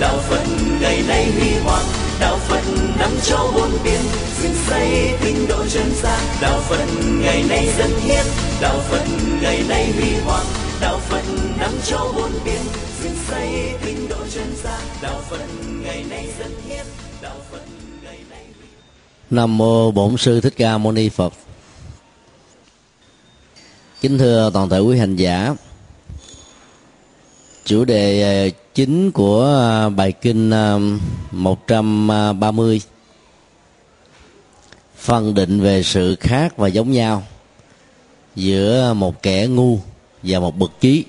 đạo phật ngày nay huy hoàng. Đạo phật nắm châu bốn biển dựng xây tinh độ chân gian. Đạo phật ngày nay dân hiến. Đạo phật ngày nay huy hoàng. Đạo phật nắm châu bốn biển dựng xây tinh độ chân gian. Đạo phật ngày nay dân hiến. Đạo phật ngày nay Nam mô Bổn sư Thích Ca Mâu Ni Phật. Kính thưa toàn thể quý hành giả. Chủ đề chính của à, bài kinh à, 130 à, phân định về sự khác và giống nhau giữa một kẻ ngu và một bậc trí.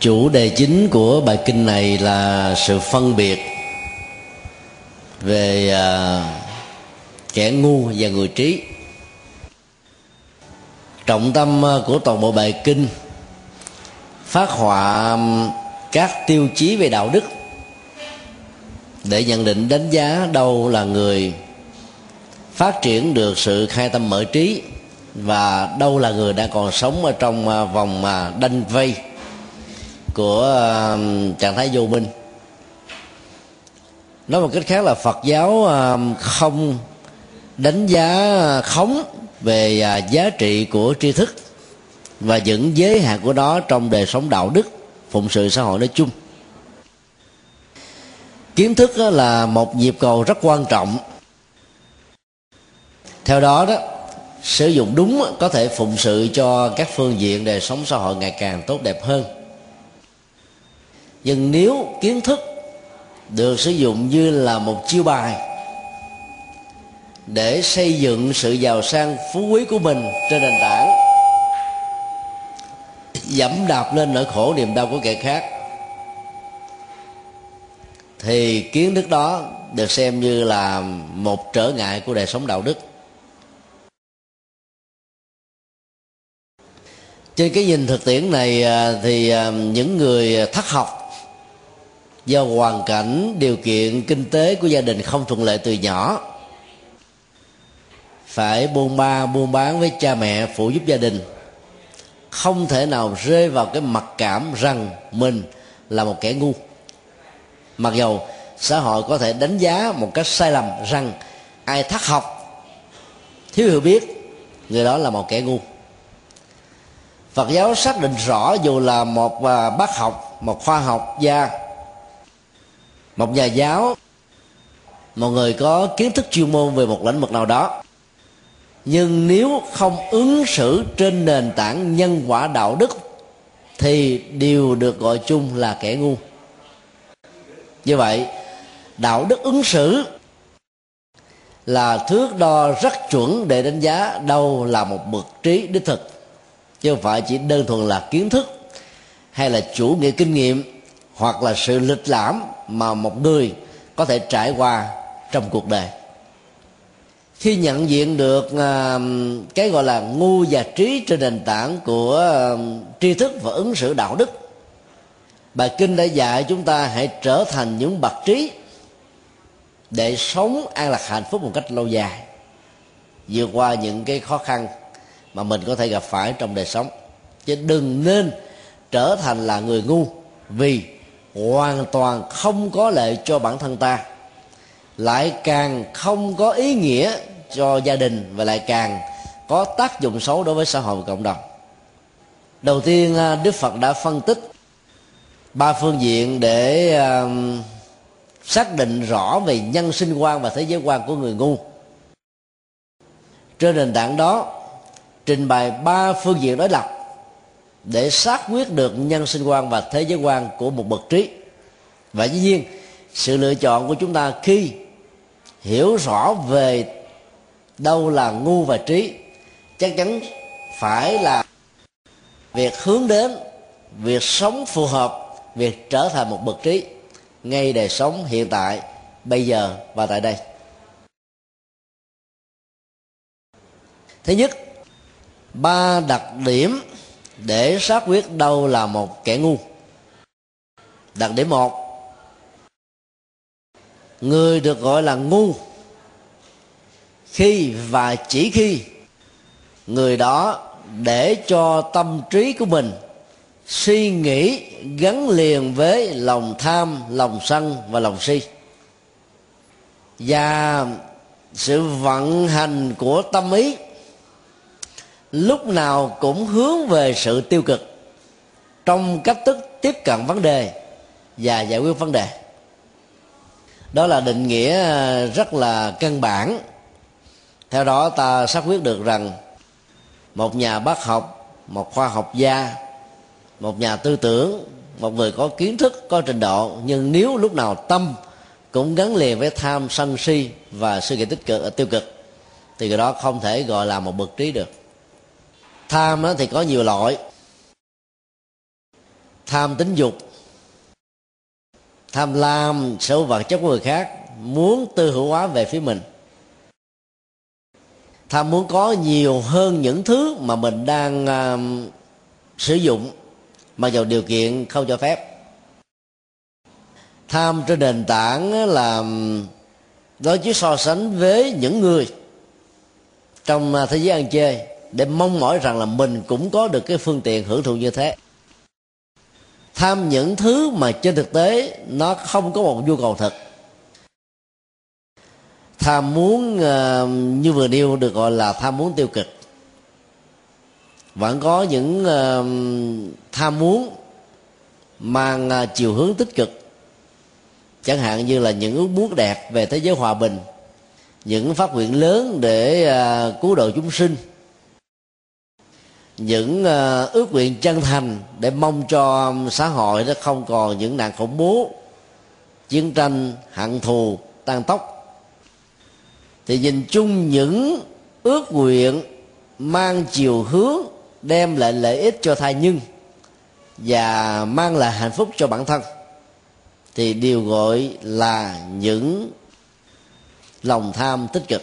Chủ đề chính của bài kinh này là sự phân biệt về kẻ ngu và người trí trọng tâm của toàn bộ bài kinh phát họa các tiêu chí về đạo đức để nhận định đánh giá đâu là người phát triển được sự khai tâm mở trí và đâu là người đang còn sống ở trong à, vòng mà đanh vây của trạng thái vô minh. Nói một cách khác là phật giáo không đánh giá à, khống về à, giá trị của tri thức và những giới hạn của nó trong đời sống đạo đức, phụng sự xã hội nói chung. Kiến thức là một nhịp cầu rất quan trọng. Theo đó đó, sử dụng đúng có thể phụng sự cho các phương diện đời sống xã hội ngày càng tốt đẹp hơn. Nhưng nếu kiến thức được sử dụng như là một chiêu bài để xây dựng sự giàu sang phú quý của mình trên nền tảng dẫm đạp lên nỗi khổ niềm đau của kẻ khác, thì kiến thức đó được xem như là một trở ngại của đời sống đạo đức. Trên cái nhìn thực tiễn này à, thì à, những người thất học do hoàn cảnh, điều kiện kinh tế của gia đình không thuận lợi từ nhỏ phải buôn ba, buôn bán với cha mẹ, phụ giúp gia đình không thể nào rơi vào cái mặc cảm rằng mình là một kẻ ngu. Mặc dầu xã hội có thể đánh giá một cách sai lầm rằng ai thất học, thiếu hiểu biết, người đó là một kẻ ngu. Phật giáo xác định rõ dù là một à, bác học, một khoa học gia, một nhà giáo, một người có kiến thức chuyên môn về một lĩnh vực nào đó nhưng nếu không ứng xử trên nền tảng nhân quả đạo đức, thì đều được gọi chung là kẻ ngu. Như vậy, đạo đức ứng xử là thước đo rất chuẩn để đánh giá đâu là một bậc trí đích thực, chứ không phải chỉ đơn thuần là kiến thức hay là chủ nghĩa kinh nghiệm hoặc là sự lịch lãm mà một người có thể trải qua trong cuộc đời khi nhận diện được à, cái gọi là ngu và trí trên nền tảng của à, tri thức và ứng xử đạo đức, bài kinh đã dạy chúng ta hãy trở thành những bậc trí để sống an lạc hạnh phúc một cách lâu dài, vượt qua những cái khó khăn mà mình có thể gặp phải trong đời sống. Chứ đừng nên trở thành là người ngu vì hoàn toàn không có lợi cho bản thân ta, lại càng không có ý nghĩa cho gia đình và lại càng có tác dụng xấu đối với xã hội và cộng đồng. Đầu tiên đức phật đã phân tích ba phương diện để uh, xác định rõ về nhân sinh quan và thế giới quan của người ngu. Trên nền tảng đó trình bày ba phương diện đối lập để xác quyết được nhân sinh quan và thế giới quan của một bậc trí. Và dĩ nhiên sự lựa chọn của chúng ta khi hiểu rõ về đâu là ngu và trí, chắc chắn phải là việc hướng đến, việc sống phù hợp, việc trở thành một bậc trí ngay đời sống hiện tại, bây giờ và tại đây. Thứ nhất, ba đặc điểm để xác quyết đâu là một kẻ ngu. Đặc điểm một, người được gọi là ngu khi và chỉ khi người đó để cho tâm trí của mình suy nghĩ gắn liền với lòng tham, lòng sân và lòng si. Và sự vận hành của tâm ý lúc nào cũng hướng về sự tiêu cực trong cách thức tiếp cận vấn đề và giải quyết vấn đề. Đó là định nghĩa rất là căn bản theo đó ta xác quyết được rằng một nhà bác học, một khoa học gia, một nhà tư tưởng, một người có kiến thức, có trình độ, nhưng nếu lúc nào tâm cũng gắn liền với tham sân si và suy nghĩ tích cực, tiêu cực, thì cái đó không thể gọi là một bậc trí được. Tham thì có nhiều loại. Tham tính dục, tham lam sở vật chất của người khác, muốn tư hữu hóa về phía mình tham muốn có nhiều hơn những thứ mà mình đang uh, sử dụng mà vào điều kiện không cho phép. Tham trên nền tảng là đó chiếu so sánh với những người trong à, thế giới ăn chơi để mong mỏi rằng là mình cũng có được cái phương tiện hưởng thụ như thế. Tham những thứ mà trên thực tế nó không có một nhu cầu thực tham muốn uh, như vừa nêu được gọi là tham muốn tiêu cực. Vẫn có những ờ, uh, tham muốn mang uh, chiều hướng tích cực. Chẳng hạn như là những ước muốn đẹp về thế giới hòa bình những phát nguyện lớn để uh, cứu độ chúng sinh những uh, ước nguyện chân thành để mong cho xã hội nó không còn những nạn khủng bố chiến tranh hận thù tan tóc thì nhìn chung những ước nguyện mang chiều hướng đem lại lợi ích cho thai nhân và mang lại hạnh phúc cho bản thân thì điều gọi là những lòng tham tích cực.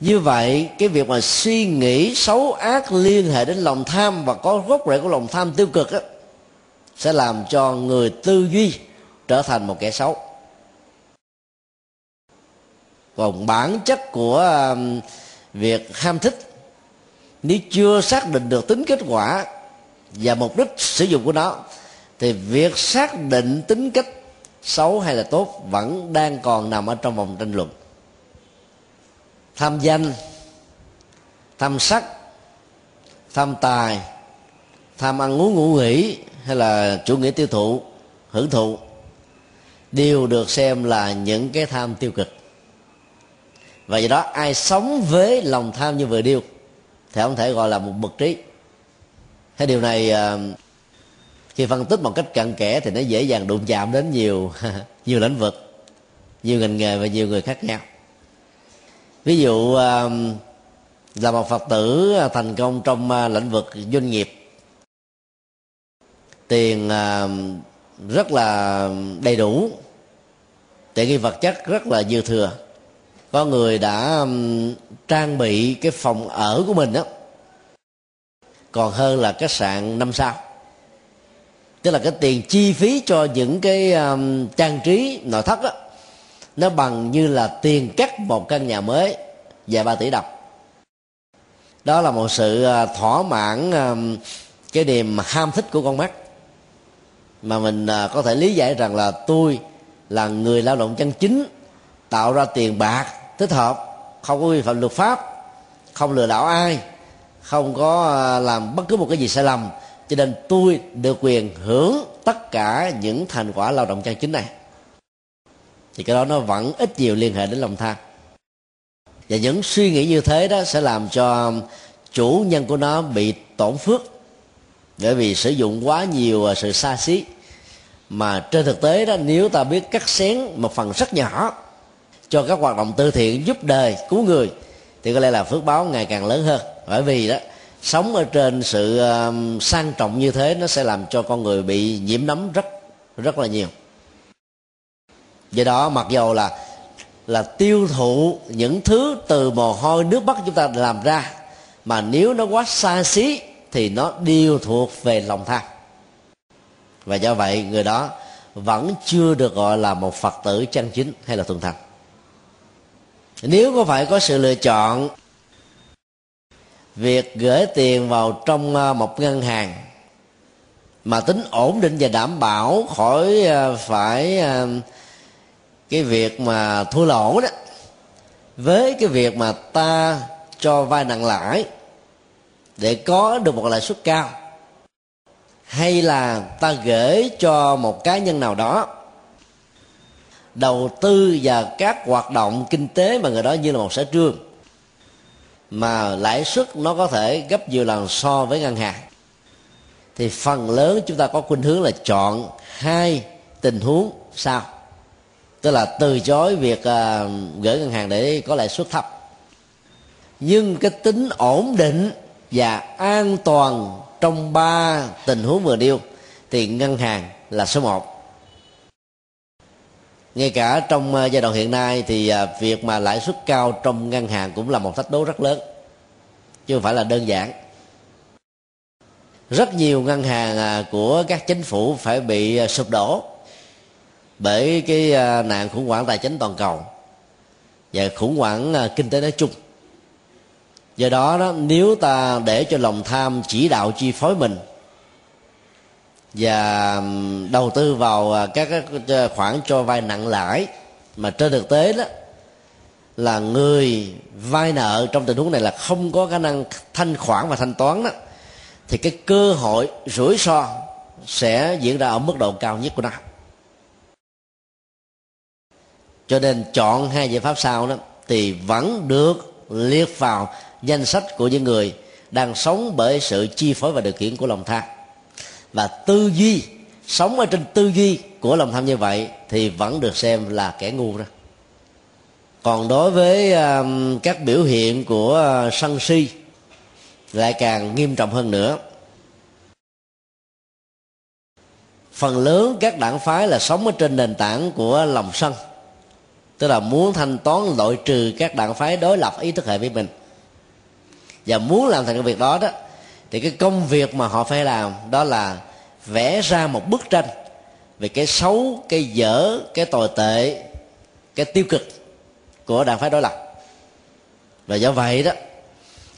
Như vậy cái việc mà suy nghĩ xấu ác liên hệ đến lòng tham và có gốc rễ của lòng tham tiêu cực á, sẽ làm cho người tư duy trở thành một kẻ xấu còn bản chất của um, việc ham thích. Nếu chưa xác định được tính kết quả và mục đích sử dụng của nó, thì việc xác định tính cách xấu hay là tốt vẫn đang còn nằm ở trong vòng tranh luận. Tham danh, tham sắc, tham tài, tham ăn uống ngủ nghỉ hay là chủ nghĩa tiêu thụ, hưởng thụ đều được xem là những cái tham tiêu cực và do đó, ai sống với lòng tham như vừa điêu thì không thể gọi là một bậc trí. Cái điều này ờ, khi phân tích một cách cặn kẽ thì nó dễ dàng đụng chạm đến nhiều nhiều lĩnh vực, nhiều ngành nghề và nhiều người khác nhau. Ví dụ ờ, là một phật tử thành công trong ờ, lĩnh vực doanh nghiệp. Tiền rất là đầy đủ. Tiện nghi vật chất rất là dư thừa có người đã trang bị cái phòng ở của mình đó còn hơn là khách sạn năm sao. Tức là cái tiền chi phí cho những cái um, trang trí nội thất đó nó bằng như là tiền cắt một căn nhà mới vài ba tỷ đồng. Đó là một sự à, thỏa mãn um, cái niềm ham thích của con mắt. Mà mình uh, có thể lý giải rằng là tôi là người lao động chân chính tạo ra tiền bạc thích hợp. Không có vi phạm luật pháp. Không lừa đảo ai. Không có à, làm bất cứ một cái gì sai lầm. Cho nên tôi được quyền hưởng tất cả những thành quả lao động chân chính này. Thì cái đó nó vẫn ít nhiều liên hệ đến lòng tham và những suy nghĩ như thế đó sẽ làm cho chủ nhân của nó bị tổn phước. Bởi vì sử dụng quá nhiều à, sự xa xí. Mà trên thực tế đó, nếu ta biết cắt xén một phần rất nhỏ cho các hoạt động từ thiện giúp đời, cứu người, thì có lẽ là phước báo ngày càng lớn hơn. Bởi vì đó, sống ở trên sự um, sang trọng như thế, nó sẽ làm cho con người bị nhiễm nấm rất rất là nhiều. Do đó, mặc dầu là là tiêu thụ những thứ từ mồ hôi nước mắt chúng ta làm ra, mà nếu nó quá xa xí, thì nó đều thuộc về lòng tham. Và do vậy, người đó vẫn chưa được gọi là một phật tử chân chính hay là thuần thành nếu có phải có sự lựa chọn, việc gửi tiền vào trong ờ, một ngân hàng mà tính ổn định và đảm bảo khỏi ờ, phải ờ, cái việc mà thua lỗ đó, với cái việc mà ta cho vay nặng lãi để có được một lãi suất cao, hay là ta gửi cho một cá nhân nào đó đầu tư và các hoạt động kinh tế mà người đó như là một sở trương mà lãi suất nó có thể gấp nhiều lần so với ngân hàng. Thì phần lớn chúng ta có khuynh hướng là chọn hai tình huống sau. Tức là từ chối việc uh, gửi ngân hàng để có lãi suất thấp. Nhưng cái tính ổn định và an toàn trong ba tình huống vừa nêu thì ngân hàng là số một ngay cả trong ờ, giai đoạn hiện nay thì ờ, việc mà lãi suất cao trong ngân hàng cũng là một thách đố rất lớn, chứ không phải là đơn giản. Rất nhiều ngân hàng ờ, của các chính phủ phải bị sụp đổ bởi cái nạn khủng hoảng tài chính toàn cầu và khủng hoảng kinh tế nói chung. Do đó đó, nếu ta để cho lòng tham chỉ đạo chi phối mình và đầu tư vào à, các ờ, khoản cho vay nặng lãi. Mà trên thực tế đó, là người vay nợ trong tình huống này là không có khả năng thanh khoản và thanh toán đó, thì cái cơ hội rủi ro sẽ diễn ra ở mức độ cao nhất của nó. Cho nên chọn hai giải pháp sau đó thì vẫn được liệt vào danh sách của những người đang sống bởi sự chi phối và điều khiển của lòng tham và tư duy sống ở trên tư duy của lòng tham như vậy thì vẫn được xem là kẻ ngu đó. Còn đối với uh, các biểu hiện của uh, sân si lại càng nghiêm trọng hơn nữa. Phần lớn các đảng phái là sống ở trên nền tảng của lòng sân tức là muốn thanh toán loại trừ các đảng phái đối lập ý thức hệ với mình. Và muốn làm thành cái việc đó đó thì cái công việc mà họ phải làm đó là vẽ ra một bức tranh về cái xấu, cái dở, cái tồi tệ, cái tiêu cực của đảng phái đối lập. Và do vậy đó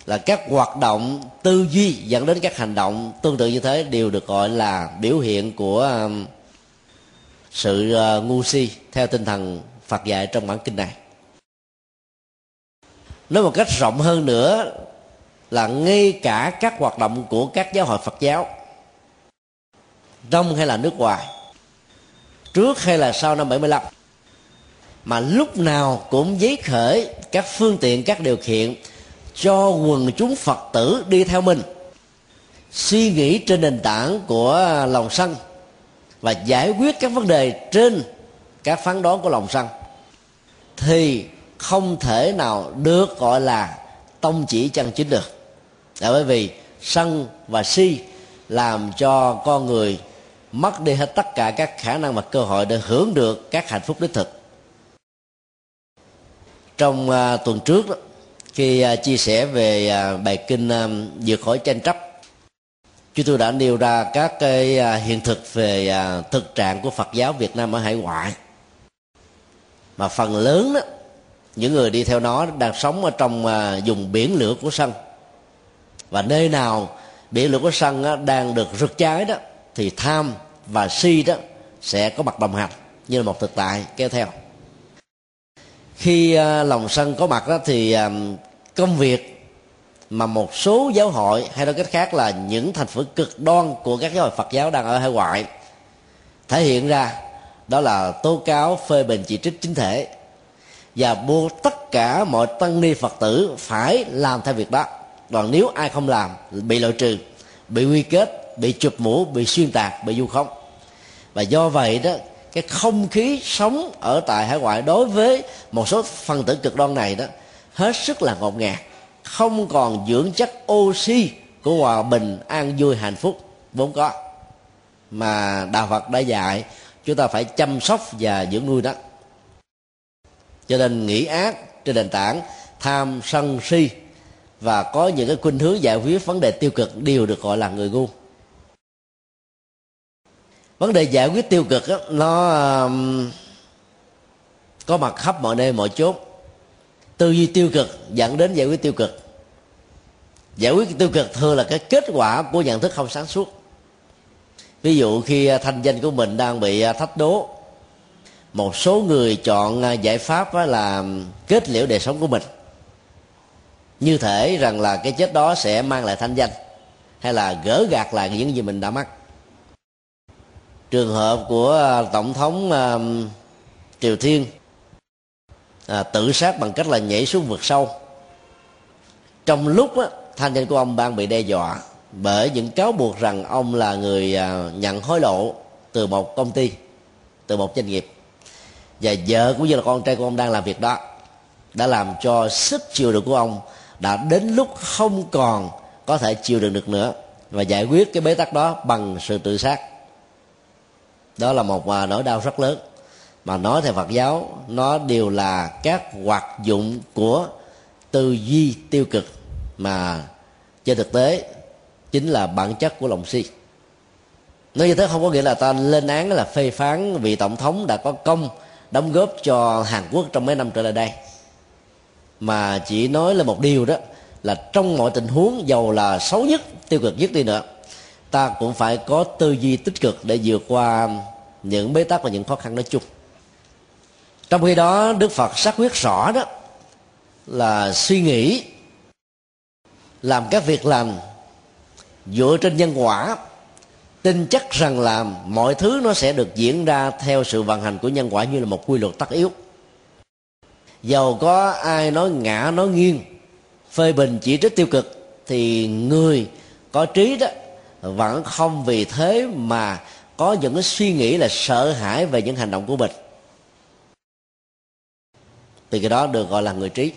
là các hoạt động tư duy dẫn đến các hành động tương tự như thế đều được gọi là biểu hiện của um, sự ờ, ngu si theo tinh thần Phật dạy trong bản kinh này. Nói một cách rộng hơn nữa là ngay cả các hoạt động của các giáo hội Phật giáo trong hay là nước ngoài, trước hay là sau năm 75 mà lúc nào cũng giấy khởi các phương tiện, các điều kiện cho quần chúng Phật tử đi theo mình, suy nghĩ trên nền tảng của lòng sân và giải quyết các vấn đề trên các phán đoán của lòng sân, thì không thể nào được gọi là tông chỉ chân chính được là bởi vì sân và si làm cho con người mất đi hết tất cả các khả năng và cơ hội để hưởng được các hạnh phúc đích thực. Trong uh, tuần trước đó, khi uh, chia sẻ về uh, bài kinh uh, vượt khỏi tranh chấp chúng tôi đã nêu ra các cái uh, hiện thực về uh, thực trạng của Phật giáo Việt Nam ở hải ngoại. Mà phần lớn đó những người đi theo nó đang sống ở trong uh, vùng biển lửa của sân và nơi nào biển lửa của sân đang được rực cháy đó, thì tham và si đó sẽ có mặt đồng hành như là một thực tại kéo theo. Khi à, lòng sân có mặt đó thì à, công việc mà một số giáo hội hay nói cách khác là những thành phần cực đoan của các giáo hội Phật giáo đang ở hải ngoại thể hiện ra, đó là tố cáo phê bình chỉ trích chính thể và buộc tất cả mọi tăng ni Phật tử phải làm theo việc đó còn nếu ai không làm, bị loại trừ, bị quy kết, bị chụp mũ, bị xuyên tạc, bị du khống. Và do vậy đó, cái không khí sống ở tại hải ngoại đối với một số phần tử cực đoan này đó, hết sức là ngột ngạt, không còn dưỡng chất oxy của hòa bình, an vui, hạnh phúc, vốn có. Mà đạo phật đã dạy, chúng ta phải chăm sóc và dưỡng nuôi đó cho nên nghĩ ác trên nền tảng tham sân si và có những cái khuynh hướng giải quyết vấn đề tiêu cực đều được gọi là người ngu. Vấn đề giải quyết tiêu cực đó, nó um, có mặt khắp mọi nơi mọi chốt tư duy tiêu cực dẫn đến giải quyết tiêu cực. Giải quyết tiêu cực thường là cái kết quả của nhận thức không sáng suốt. Ví dụ khi à, thanh danh của mình đang bị à, thách đố một số người chọn à, giải pháp là um, kết liễu đời sống của mình như thể rằng là cái chết đó sẽ mang lại thanh danh hay là gỡ gạt lại những gì mình đã mắc. Trường hợp của à, tổng thống uh, triều tiên à, tự sát bằng cách là nhảy xuống vực sâu. Trong lúc á, thanh danh của ông đang bị đe dọa bởi những cáo buộc rằng ông là người à, nhận hối lộ từ một công ty từ một doanh nghiệp. Và vợ cũng như là con trai của ông đang làm việc đó đã làm cho sức chịu đựng của ông đã đến lúc không còn có thể chịu đựng được nữa và giải quyết cái bế tắc đó bằng sự tự sát. Đó là một à, nỗi đau rất lớn. Mà nói theo Phật giáo, nó đều là các hoạt dụng của tư duy tiêu cực mà trên thực tế chính là bản chất của lòng si. Nói như thế không có nghĩa là ta lên án, là phê phán vị tổng thống đã có công đóng góp cho hàn quốc trong mấy năm trở lại đây mà chỉ nói là một điều đó, là trong mọi tình huống, giàu là xấu nhất, tiêu cực nhất đi nữa, ta cũng phải có tư duy tích cực để vượt qua những bế tắc và những khó khăn nói chung. Trong khi đó, đức phật xác quyết rõ đó, là suy nghĩ, làm các việc làm dựa trên nhân quả, tin chắc rằng là mọi thứ nó sẽ được diễn ra theo sự vận hành của nhân quả như là một quy luật tất yếu dầu có ai nói ngã nói nghiêng. Phê bình chỉ trích tiêu cực thì người có trí đó vẫn không vì thế mà có những cái suy nghĩ là sợ hãi về những hành động của mình. Thì cái đó được gọi là người trí.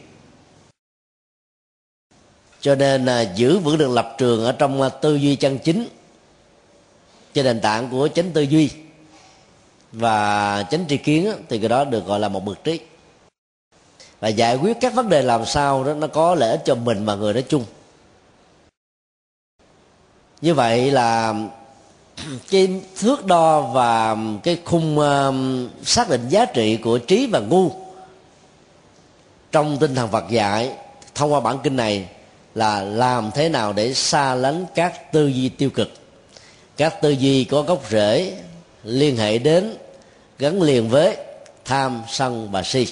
Cho nên à, giữ vững được lập trường ở trong à, tư duy chân chính trên nền tảng của chánh tư duy và chánh tri kiến thì cái đó được gọi là một bậc trí và giải quyết các vấn đề làm sao đó nó có lợi ích cho mình và người nói chung. Như vậy là cái thước đo và cái khung uh, xác định giá trị của trí và ngu trong tinh thần Phật dạy thông qua bản kinh này là làm thế nào để xa lánh các tư duy tiêu cực. Các tư duy có gốc rễ liên hệ đến gắn liền với tham sân và si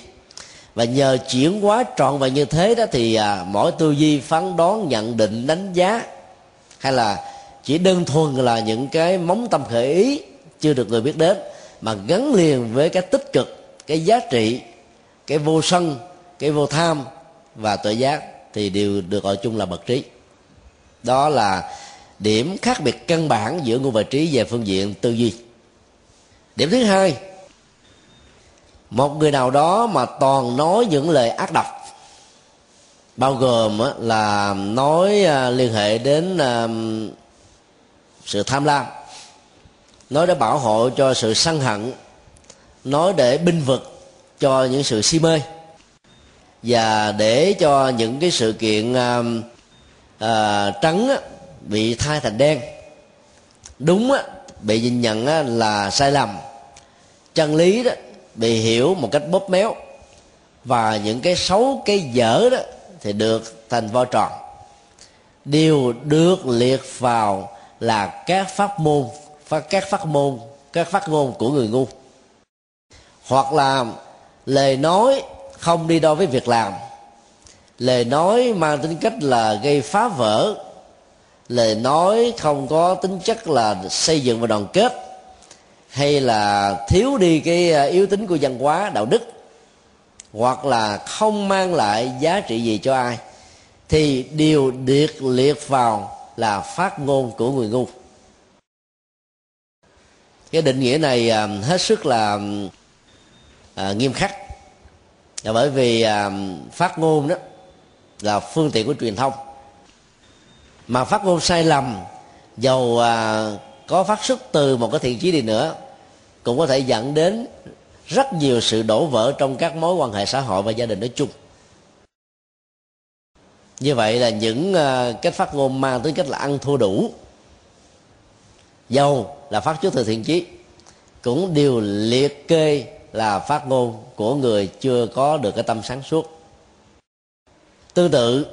và nhờ chuyển hóa trọn vẹn như thế đó thì à, mỗi tư duy phán đoán nhận định đánh giá hay là chỉ đơn thuần là những cái móng tâm khởi ý chưa được người biết đến mà gắn liền với cái tích cực cái giá trị cái vô sân cái vô tham và tự giác thì đều được gọi chung là bậc trí. Đó là điểm khác biệt căn bản giữa ngu vị trí về phương diện tư duy. Điểm thứ hai một người nào đó mà toàn nói những lời ác độc. Bao gồm là nói à, liên hệ đến à, sự tham lam. Nói để bảo hộ cho sự sân hận. Nói để binh vực cho những sự si mê. Và để cho những cái sự kiện à, à trắng á, bị thay thành đen. Đúng á, bị nhìn nhận á, là sai lầm. Chân lý đó bị hiểu một cách bóp méo. Và những cái xấu, cái dở đó thì được thành vo tròn. Đều được liệt vào là các pháp môn các pháp môn, các phát ngôn của người ngu. Hoặc là lời nói không đi đôi với việc làm. Lời nói mang tính cách là gây phá vỡ. Lời nói không có tính chất là xây dựng và đoàn kết hay là thiếu đi cái ờ, yếu tính của văn hóa đạo đức hoặc là không mang lại giá trị gì cho ai thì điều điệt liệt vào là phát ngôn của người ngu. Cái định nghĩa này ờ, hết sức là à, nghiêm khắc. Là bởi vì à, phát ngôn đó là phương tiện của truyền thông. Mà phát ngôn sai lầm dầu à, có phát xuất từ một cái thiện chí đi nữa, cũng có thể dẫn đến rất nhiều sự đổ vỡ trong các mối quan hệ xã hội và gia đình nói chung. Như vậy là những ờ, cách phát ngôn mang tính cách là ăn thua đủ. Dầu là phát xuất từ thiện chí, cũng đều liệt kê là phát ngôn của người chưa có được cái tâm sáng suốt. Tương tự,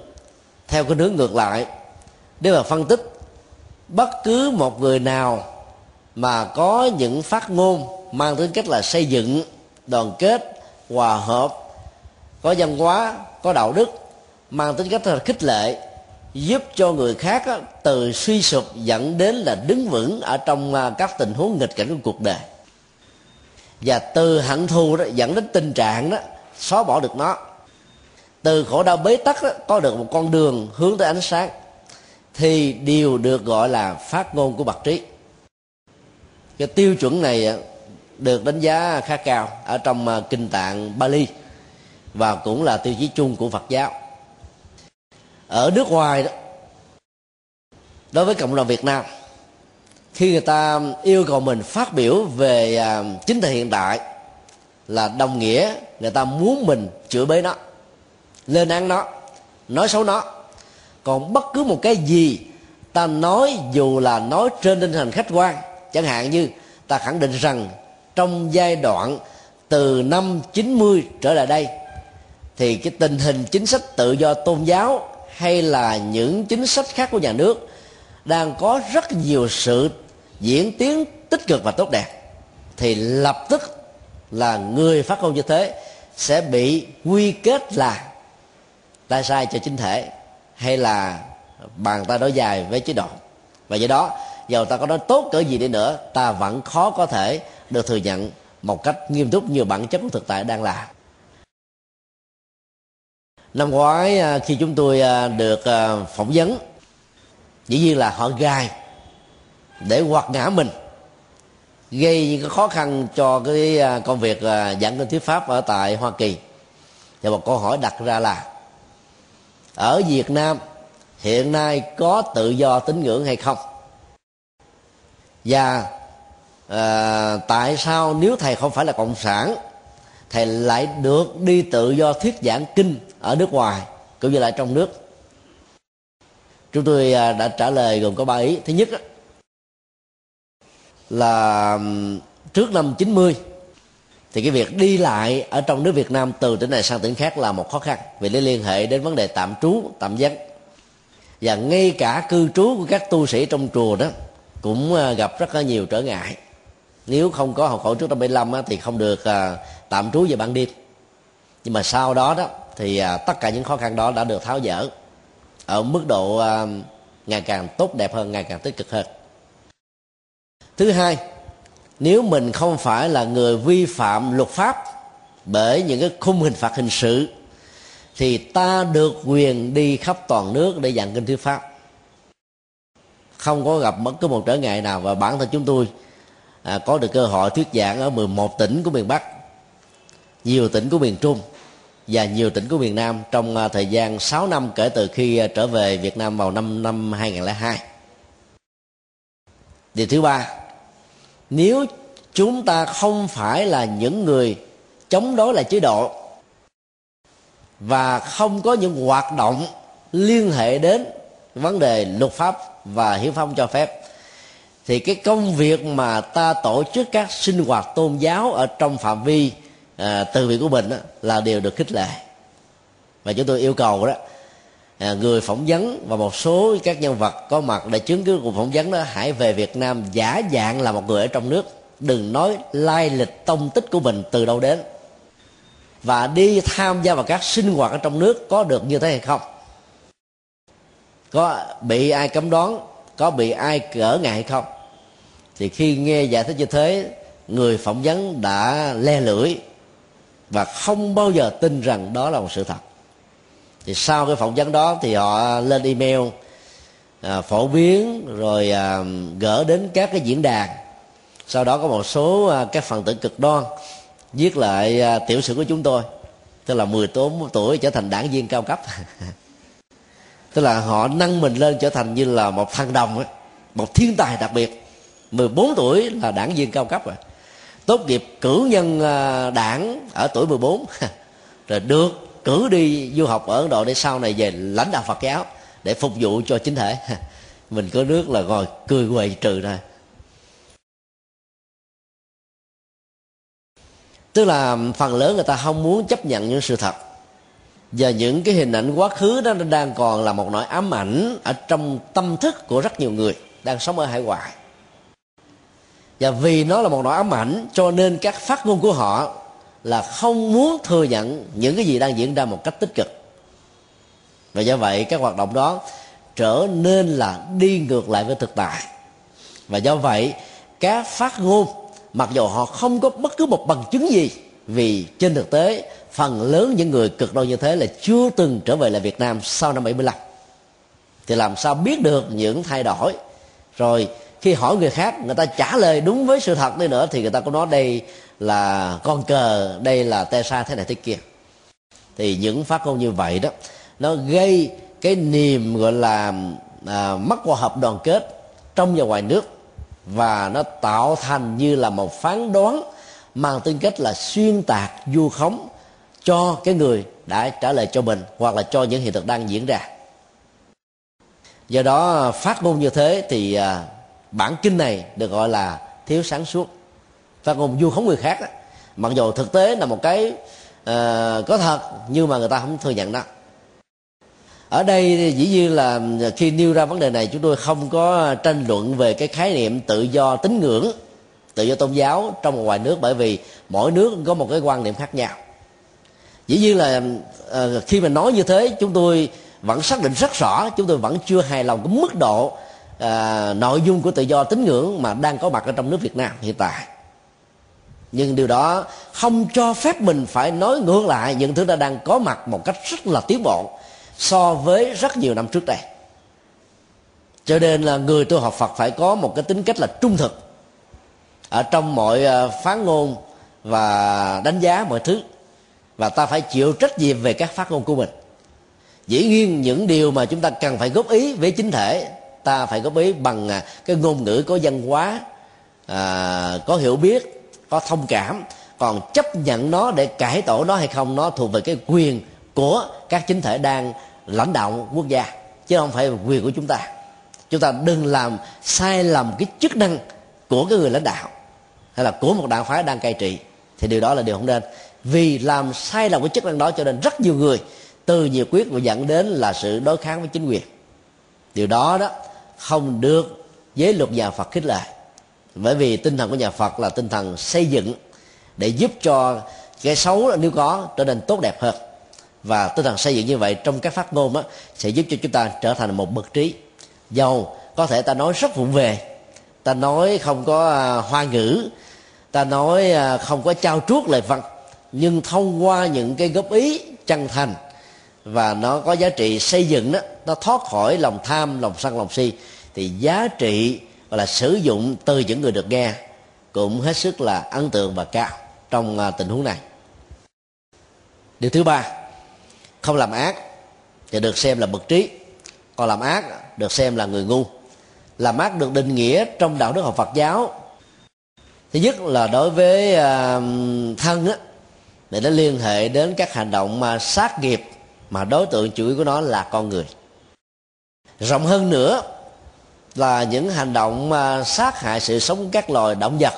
theo cái hướng ngược lại, nếu mà phân tích bất cứ một người nào mà có những phát ngôn mang tính cách là xây dựng đoàn kết hòa hợp có văn hóa có đạo đức mang tính cách là khích lệ giúp cho người khác từ suy sụp dẫn đến là đứng vững ở trong à, các tình huống nghịch cảnh của cuộc đời. Và từ hận thù đó dẫn đến tình trạng đó xóa bỏ được nó. Từ khổ đau bế tắc đó, có được một con đường hướng tới ánh sáng thì đều được gọi là phát ngôn của bậc trí. Cái tiêu chuẩn này à, được đánh giá khá cao ở trong à, kinh tạng Bali và cũng là tiêu chí chung của Phật giáo. Ở nước ngoài đó, đối với cộng đồng Việt Nam, khi người ta yêu cầu mình phát biểu về à, chính thể hiện tại là đồng nghĩa, người ta muốn mình chữa bới nó, lên án nó, nói xấu nó còn bất cứ một cái gì ta nói, dù là nói trên tinh thần khách quan, chẳng hạn như ta khẳng định rằng trong giai đoạn từ năm 90 trở lại đây, thì cái tình hình chính sách tự do tôn giáo hay là những chính sách khác của nhà nước đang có rất nhiều sự diễn tiến tích cực và tốt đẹp, thì lập tức là người phát ngôn như thế sẽ bị quy kết là tay sai cho chính thể hay là bàn tay nói dài với chế độ. Và do đó dầu ta có nói tốt cỡ gì đi nữa, ta vẫn khó có thể được thừa nhận một cách nghiêm túc như bản chất của thực tại đang là. Năm ngoái à, khi chúng tôi à, được à, phỏng vấn, dĩ nhiên là họ gai để hoạt ngã mình, gây những cái khó khăn cho cái công việc giảng kinh thuyết pháp ở tại hoa kỳ. Và một câu hỏi đặt ra là ở việt nam hiện nay có tự do tín ngưỡng hay không? Và à, tại sao nếu thầy không phải là cộng sản thầy lại được đi tự do thuyết giảng kinh ở nước ngoài cũng như là trong nước? Chúng tôi à, đã trả lời gồm có ba ý. Thứ nhất là trước năm 90 thì cái việc đi lại ở trong nước Việt Nam từ tỉnh này sang tỉnh khác là một khó khăn. Vì nó liên hệ đến vấn đề tạm trú, tạm vắng. Và ngay cả cư trú của các tu sĩ trong chùa đó cũng à, gặp rất là nhiều trở ngại. Nếu không có hộ khẩu trước năm 75 thì không được à, tạm trú về ban đêm. Nhưng mà sau đó đó, thì à, tất cả những khó khăn đó đã được tháo dỡ ở mức độ ngày càng tốt đẹp hơn, ngày càng tích cực hơn. Thứ hai nếu mình không phải là người vi phạm luật pháp bởi những cái khung hình phạt hình sự thì ta được quyền đi khắp toàn nước để giảng kinh thuyết pháp. Không có gặp bất cứ một trở ngại nào và bản thân chúng tôi à, có được cơ hội thuyết giảng ở 11 tỉnh của miền Bắc nhiều tỉnh của miền Trung và nhiều tỉnh của miền Nam trong à, thời gian 6 năm kể từ khi à, trở về Việt Nam vào năm năm 2002 điều thứ ba nếu chúng ta không phải là những người chống đối lại chế độ và không có những hoạt động liên hệ đến vấn đề luật pháp và hiến pháp cho phép thì cái công việc mà ta tổ chức các sinh hoạt tôn giáo ở trong phạm vi à, từ việc của mình đó, là đều được khích lệ. Và chúng tôi yêu cầu đó À, người phỏng vấn và một số các nhân vật có mặt để chứng cứ cuộc phỏng vấn đó, hãy về Việt Nam giả dạng là một người ở trong nước. Đừng nói lai lịch tông tích của mình từ đâu đến. Và đi tham gia vào các sinh hoạt ở trong nước có được như thế hay không? Có bị ai cấm đoán? Có bị ai cỡ ngại hay không? Thì khi nghe giải thích như thế, người phỏng vấn đã le lưỡi và không bao giờ tin rằng đó là một sự thật thì sau cái phỏng vấn đó thì họ lên email à, phổ biến rồi à, gỡ đến các cái diễn đàn. Sau đó có một số à, các phần tử cực đoan viết lại à, tiểu sử của chúng tôi. Tức là 10 tốn tuổi trở thành đảng viên cao cấp. Tức là họ nâng mình lên trở thành như là một thằng đồng ấy, một thiên tài đặc biệt. 14 tuổi là đảng viên cao cấp rồi. Tốt nghiệp cử nhân à, đảng ở tuổi 14 rồi được cử đi du học ở ấn độ để sau này về lãnh đạo phật giáo để phục vụ cho chính thể. Mình có nước là ngồi cười quầy trừ thôi tức là phần lớn người ta không muốn chấp nhận những sự thật. Và những cái hình ảnh quá khứ đó nó đang còn là một nỗi ám ảnh ở trong tâm thức của rất nhiều người đang sống ở hải ngoại. Và vì nó là một nỗi ám ảnh cho nên các phát ngôn của họ là không muốn thừa nhận những cái gì đang diễn ra một cách tích cực. Và do vậy, các hoạt động đó trở nên là đi ngược lại với thực tại. Và do vậy, các phát ngôn, mặc dù họ không có bất cứ một bằng chứng gì vì trên thực tế, phần lớn những người cực đoan như thế là chưa từng trở về lại Việt Nam sau năm 75 thì làm sao biết được những thay đổi? Rồi khi hỏi người khác, người ta trả lời đúng với sự thật đi nữa thì người ta cũng nói đây là con cờ đây là tê sa thế này thế kia. Thì những phát ngôn như vậy đó nó gây cái niềm gọi là à, mất hòa hợp đoàn kết trong và ngoài nước và nó tạo thành như là một phán đoán mang tính cách là xuyên tạc du khống cho cái người đã trả lời cho mình hoặc là cho những hiện thực đang diễn ra. Do đó phát ngôn như thế thì à, bản kinh này được gọi là thiếu sáng suốt phát ngôn vu khống người khác đó. mặc dù thực tế là một cái uh, có thật nhưng mà người ta không thừa nhận đó. Ở đây dĩ nhiên là ờ, khi nêu ra vấn đề này chúng tôi không có tranh luận về cái khái niệm tự do tín ngưỡng tự do tôn giáo trong và ngoài nước bởi vì mỗi nước có một cái quan niệm khác nhau. Dĩ nhiên là uh, khi mà nói như thế chúng tôi vẫn xác định rất rõ chúng tôi vẫn chưa hài lòng cái mức độ uh, nội dung của tự do tín ngưỡng mà đang có mặt ở trong nước Việt Nam hiện tại nhưng điều đó không cho phép mình phải nói ngược lại những thứ đã đang có mặt một cách rất là tiến bộ so với rất nhiều năm trước đây. Cho nên là người tu học Phật phải có một cái tính cách là trung thực ở trong mọi ờ, phán ngôn và đánh giá mọi thứ. Và ta phải chịu trách nhiệm về các phát ngôn của mình. Dĩ nhiên những điều mà chúng ta cần phải góp ý với chính thể ta phải góp ý bằng à, cái ngôn ngữ có văn hóa à, có hiểu biết có thông cảm, còn chấp nhận nó để cải tổ nó hay không nó thuộc về cái quyền của các chính thể đang lãnh đạo quốc gia, chứ không phải quyền của chúng ta. Chúng ta đừng làm sai lầm cái chức năng của cái người lãnh đạo hay là của một đảng phái đang cai trị, thì điều đó là điều không nên. Vì làm sai lầm cái chức năng đó cho nên rất nhiều người từ nhiều quyết và dẫn đến là sự đối kháng với chính quyền. Điều đó đó không được giới luật nhà phật khích lệ bởi vì tinh thần của nhà phật là tinh thần xây dựng để giúp cho cái xấu nếu có trở nên tốt đẹp hơn. Và tinh thần xây dựng như vậy trong các phát ngôn đó, sẽ giúp cho chúng ta trở thành một bậc trí giàu. Có thể ta nói rất vụng về. Ta nói không có à, hoa ngữ. Ta nói à, không có trao chuốt lời văn nhưng thông qua những cái góp ý chân thành và nó có giá trị xây dựng đó nó thoát khỏi lòng tham lòng sân lòng si thì giá trị và là sử dụng từ những người được nghe, cũng hết sức là ấn tượng và cao trong à, tình huống này. Điều thứ ba, không làm ác thì được xem là bậc trí, còn làm ác được xem là người ngu. Làm ác được định nghĩa trong đạo đức học Phật giáo. Thứ nhất là đối với à, thân á để nó liên hệ đến các hành động mà sát nghiệp mà đối tượng chủ yếu của nó là con người. Rộng hơn nữa là những hành động mà sát hại sự sống của các loài động vật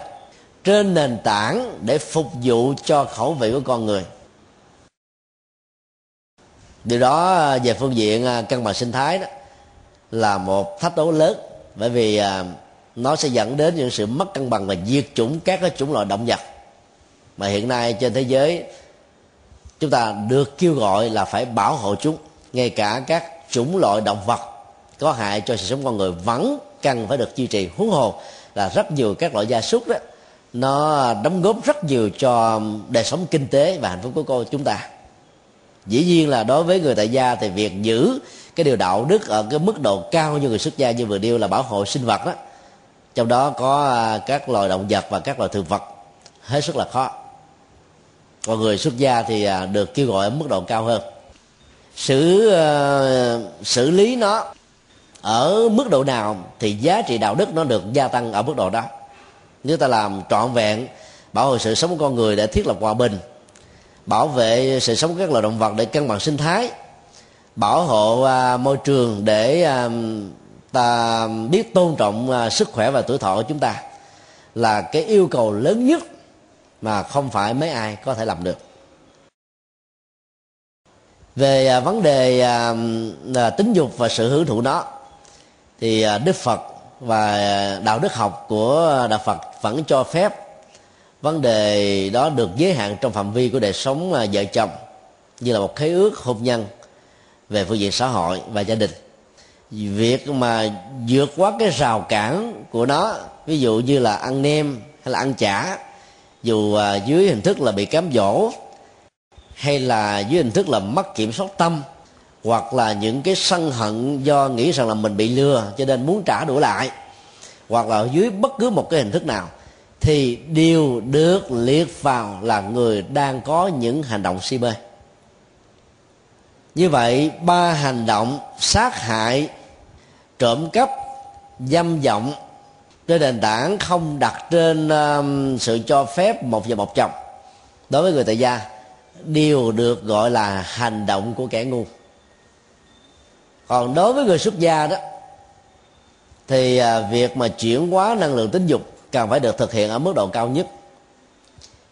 trên nền tảng để phục vụ cho khẩu vị của con người. Điều đó à, về phương diện à, cân bằng sinh thái đó là một thách đố lớn, bởi vì à, nó sẽ dẫn đến những sự mất cân bằng và diệt chủng các cái chủng loại động vật mà hiện nay trên thế giới chúng ta được kêu gọi là phải bảo hộ chúng, ngay cả các chủng loại động vật có hại cho sự sống con người vẫn cần phải được duy trì huống hồ là rất nhiều các loại gia súc đó. Nó đóng góp rất nhiều cho đời sống kinh tế và hạnh phúc của cô chúng ta. Dĩ nhiên là đối với người tại gia thì việc giữ cái điều đạo đức ở cái mức độ cao như người xuất gia như vừa nêu là bảo hộ sinh vật đó trong đó có à, các loài động vật và các loài thực vật hết sức là khó. Còn người xuất gia thì à, được kêu gọi ở mức độ cao hơn. Xử uh, xử lý nó ở mức độ nào thì giá trị đạo đức nó được gia tăng ở mức độ đó. Nếu ta làm trọn vẹn bảo hộ sự sống của con người để thiết lập hòa bình bảo vệ sự sống của các loài động vật để cân bằng sinh thái bảo hộ à, môi trường để à, ta biết tôn trọng à, sức khỏe và tuổi thọ của chúng ta là cái yêu cầu lớn nhất mà không phải mấy ai có thể làm được. Về à, vấn đề à, à, tính dục và sự hưởng thụ nó thì à, đức phật và đạo đức học của đạo phật vẫn cho phép vấn đề đó được giới hạn trong phạm vi của đời sống à, vợ chồng, như là một khế ước, hôn nhân về phương diện xã hội và gia đình. Việc mà vượt quá cái rào cản của nó, ví dụ như là ăn nem hay là ăn chả, dù à, dưới hình thức là bị cám dỗ, hay là dưới hình thức là mất kiểm soát tâm hoặc là những cái sân hận do nghĩ rằng là mình bị lừa cho nên muốn trả đũa lại hoặc là dưới bất cứ một cái hình thức nào thì đều được liệt vào là người đang có những hành động si mê như vậy ba hành động sát hại trộm cắp dâm vọng trên nền tảng không đặt trên um, sự cho phép một vợ một chồng đối với người tại gia đều được gọi là hành động của kẻ ngu còn đối với người xuất gia đó, thì à, việc mà chuyển hóa năng lượng tính dục cần phải được thực hiện ở mức độ cao nhất.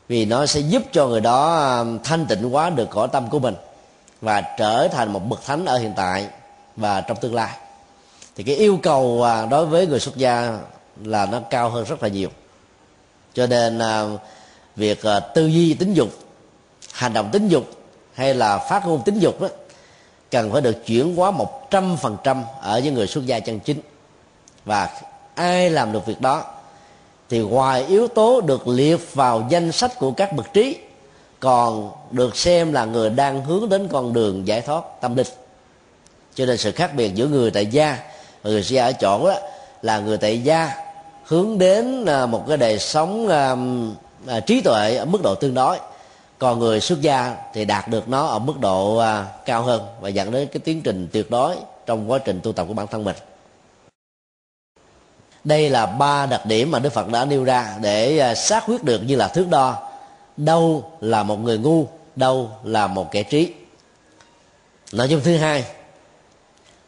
Vì nó sẽ giúp cho người đó à, thanh tịnh hóa được cõi tâm của mình và trở thành một bậc thánh ở hiện tại và trong tương lai. Thì cái yêu cầu à, đối với người xuất gia là nó cao hơn rất là nhiều. Cho nên việc tư duy tính dục, hành động tính dục hay là phát ngôn tính dục đó cần phải được chuyển hóa một trăm phần trăm ở những người xuất gia chân chính. Và ai làm được việc đó thì ngoài yếu tố được liệt vào danh sách của các bậc trí, còn được xem là người đang hướng đến con đường giải thoát tâm linh. Cho nên sự khác biệt giữa người tại gia và người xuất gia ở chỗ đó là người tại gia hướng đến à, một cái đời sống à, à, trí tuệ ở mức độ tương đối còn người xuất gia thì đạt được nó ở mức độ à, cao hơn và dẫn đến cái tiến trình tuyệt đối trong quá trình tu tập của bản thân mình. Đây là ba đặc điểm mà đức phật đã nêu ra để à, xác quyết được như là thước đo. Đâu là một người ngu, đâu là một kẻ trí. Nội dung thứ hai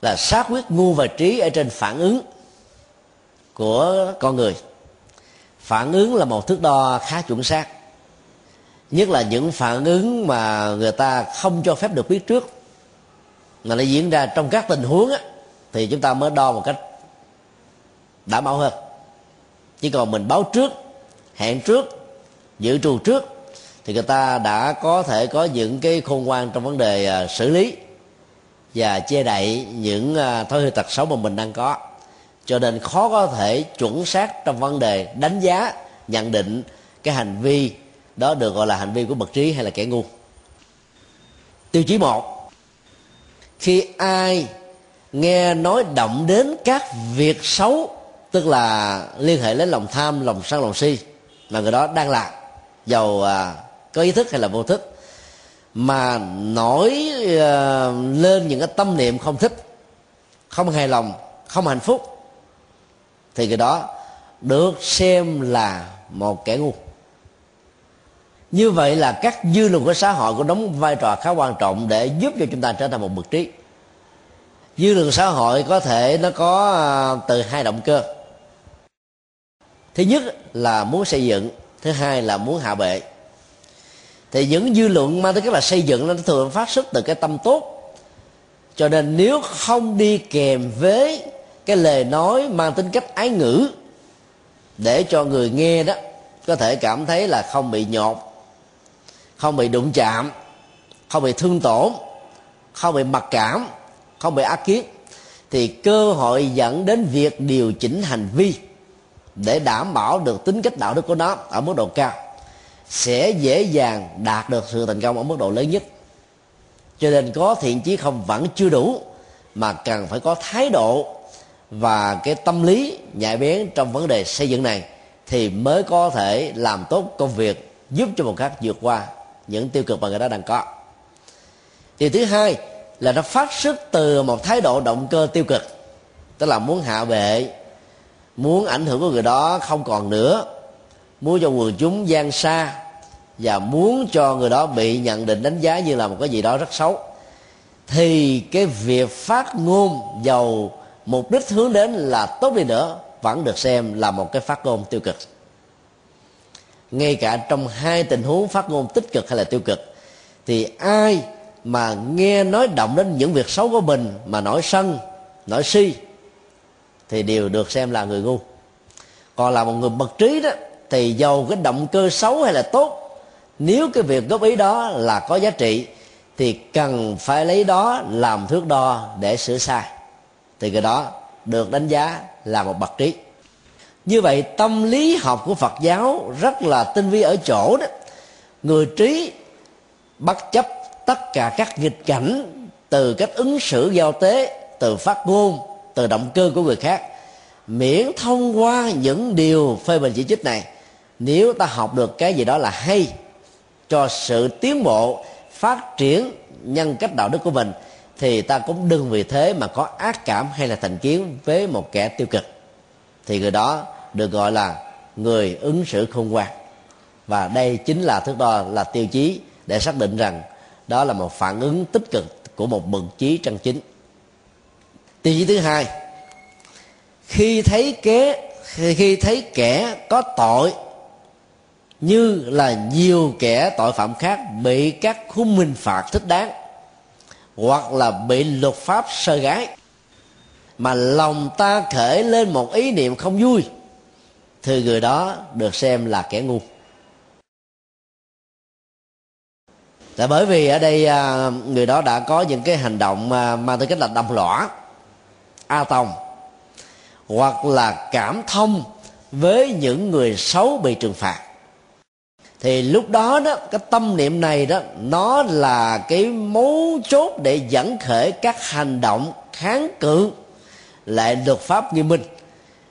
là xác quyết ngu và trí ở trên phản ứng của con người. Phản ứng là một thước đo khá chuẩn xác nhất là những phản ứng mà người ta không cho phép được biết trước. Mà nó diễn ra trong các tình huống á, thì chúng ta mới đo một cách đảm bảo hơn. Chỉ còn mình báo trước hẹn trước dự trù trước thì người ta đã có thể có những cái khôn ngoan trong vấn đề à, xử lý và che đậy những à, thói hư tật xấu mà mình đang có. Cho nên khó có thể chuẩn xác trong vấn đề đánh giá nhận định cái hành vi đó được gọi là hành vi của bậc trí hay là kẻ ngu. Tiêu chí một khi ai nghe nói động đến các việc xấu tức là liên hệ đến lòng tham lòng sân lòng si mà người đó đang làm giàu à, có ý thức hay là vô thức mà nổi à, lên những cái tâm niệm không thích không hài lòng không hạnh phúc thì cái đó được xem là một kẻ ngu như vậy là các dư luận của xã hội có đóng vai trò khá quan trọng để giúp cho chúng ta trở thành một bậc trí. Dư luận xã hội có thể nó có à, từ hai động cơ. Thứ nhất là muốn xây dựng, thứ hai là muốn hạ bệ. Thì những dư luận mang tới cái là xây dựng nó thường phát xuất từ cái tâm tốt. Cho nên nếu không đi kèm với cái lời nói mang tính cách ái ngữ để cho người nghe đó có thể cảm thấy là không bị nhột không bị đụng chạm, không bị thương tổn, không bị mặc cảm, không bị ác kiến thì cơ hội dẫn đến việc điều chỉnh hành vi để đảm bảo được tính cách đạo đức của nó ở mức độ cao sẽ dễ dàng đạt được sự thành công ở mức độ lớn nhất. Cho nên có thiện chí không vẫn chưa đủ, mà cần phải có thái độ và cái tâm lý nhạy bén trong vấn đề xây dựng này thì mới có thể làm tốt công việc giúp cho một khác vượt qua những tiêu cực mà người đó đang có. Điều thứ hai là nó phát xuất từ một thái độ động cơ tiêu cực, tức là muốn hạ bệ, muốn ảnh hưởng của người đó không còn nữa, muốn cho quần chúng gian xa, và muốn cho người đó bị nhận định đánh giá như là một cái gì đó rất xấu. Thì cái việc phát ngôn giàu mục đích hướng đến là tốt đi nữa vẫn được xem là một cái phát ngôn tiêu cực ngay cả trong hai tình huống phát ngôn tích cực hay là tiêu cực, thì ai mà nghe nói động đến những việc xấu của mình mà nổi sân nổi si, thì đều được xem là người ngu. Còn là một người bậc trí đó, thì dầu cái động cơ xấu hay là tốt, nếu cái việc góp ý đó là có giá trị, thì cần phải lấy đó làm thước đo để sửa sai. Thì cái đó được đánh giá là một bậc trí như vậy, tâm lý học của phật giáo rất là tinh vi ở chỗ đó. Người trí bất chấp tất cả các nghịch cảnh từ cách ứng xử giao tế, từ phát ngôn, từ động cơ của người khác, miễn thông qua những điều phê bình chỉ trích này, nếu ta học được cái gì đó là hay cho sự tiến bộ, phát triển nhân cách đạo đức của mình, thì ta cũng đừng vì thế mà có ác cảm hay là thành kiến với một kẻ tiêu cực thì người đó được gọi là người ứng xử khôn ngoan. Và đây chính là thước đo, là tiêu chí để xác định rằng đó là một phản ứng tích cực của một mừng trí chân chính. Tiêu chí thứ hai, khi thấy kế, khi thấy kẻ có tội như là nhiều kẻ tội phạm khác bị các khung hình phạt thích đáng hoặc là bị luật pháp sơ gái mà lòng ta khởi lên một ý niệm không vui, thì người đó được xem là kẻ ngu. Tại bởi vì ở đây à, người đó đã có những cái hành động à, mang tới cách là đồng lõa, a tòng, hoặc là cảm thông với những người xấu bị trừng phạt. Thì lúc đó đó, cái tâm niệm này đó, nó là cái mấu chốt để dẫn khởi các hành động kháng cự lại luật pháp nghiêm minh.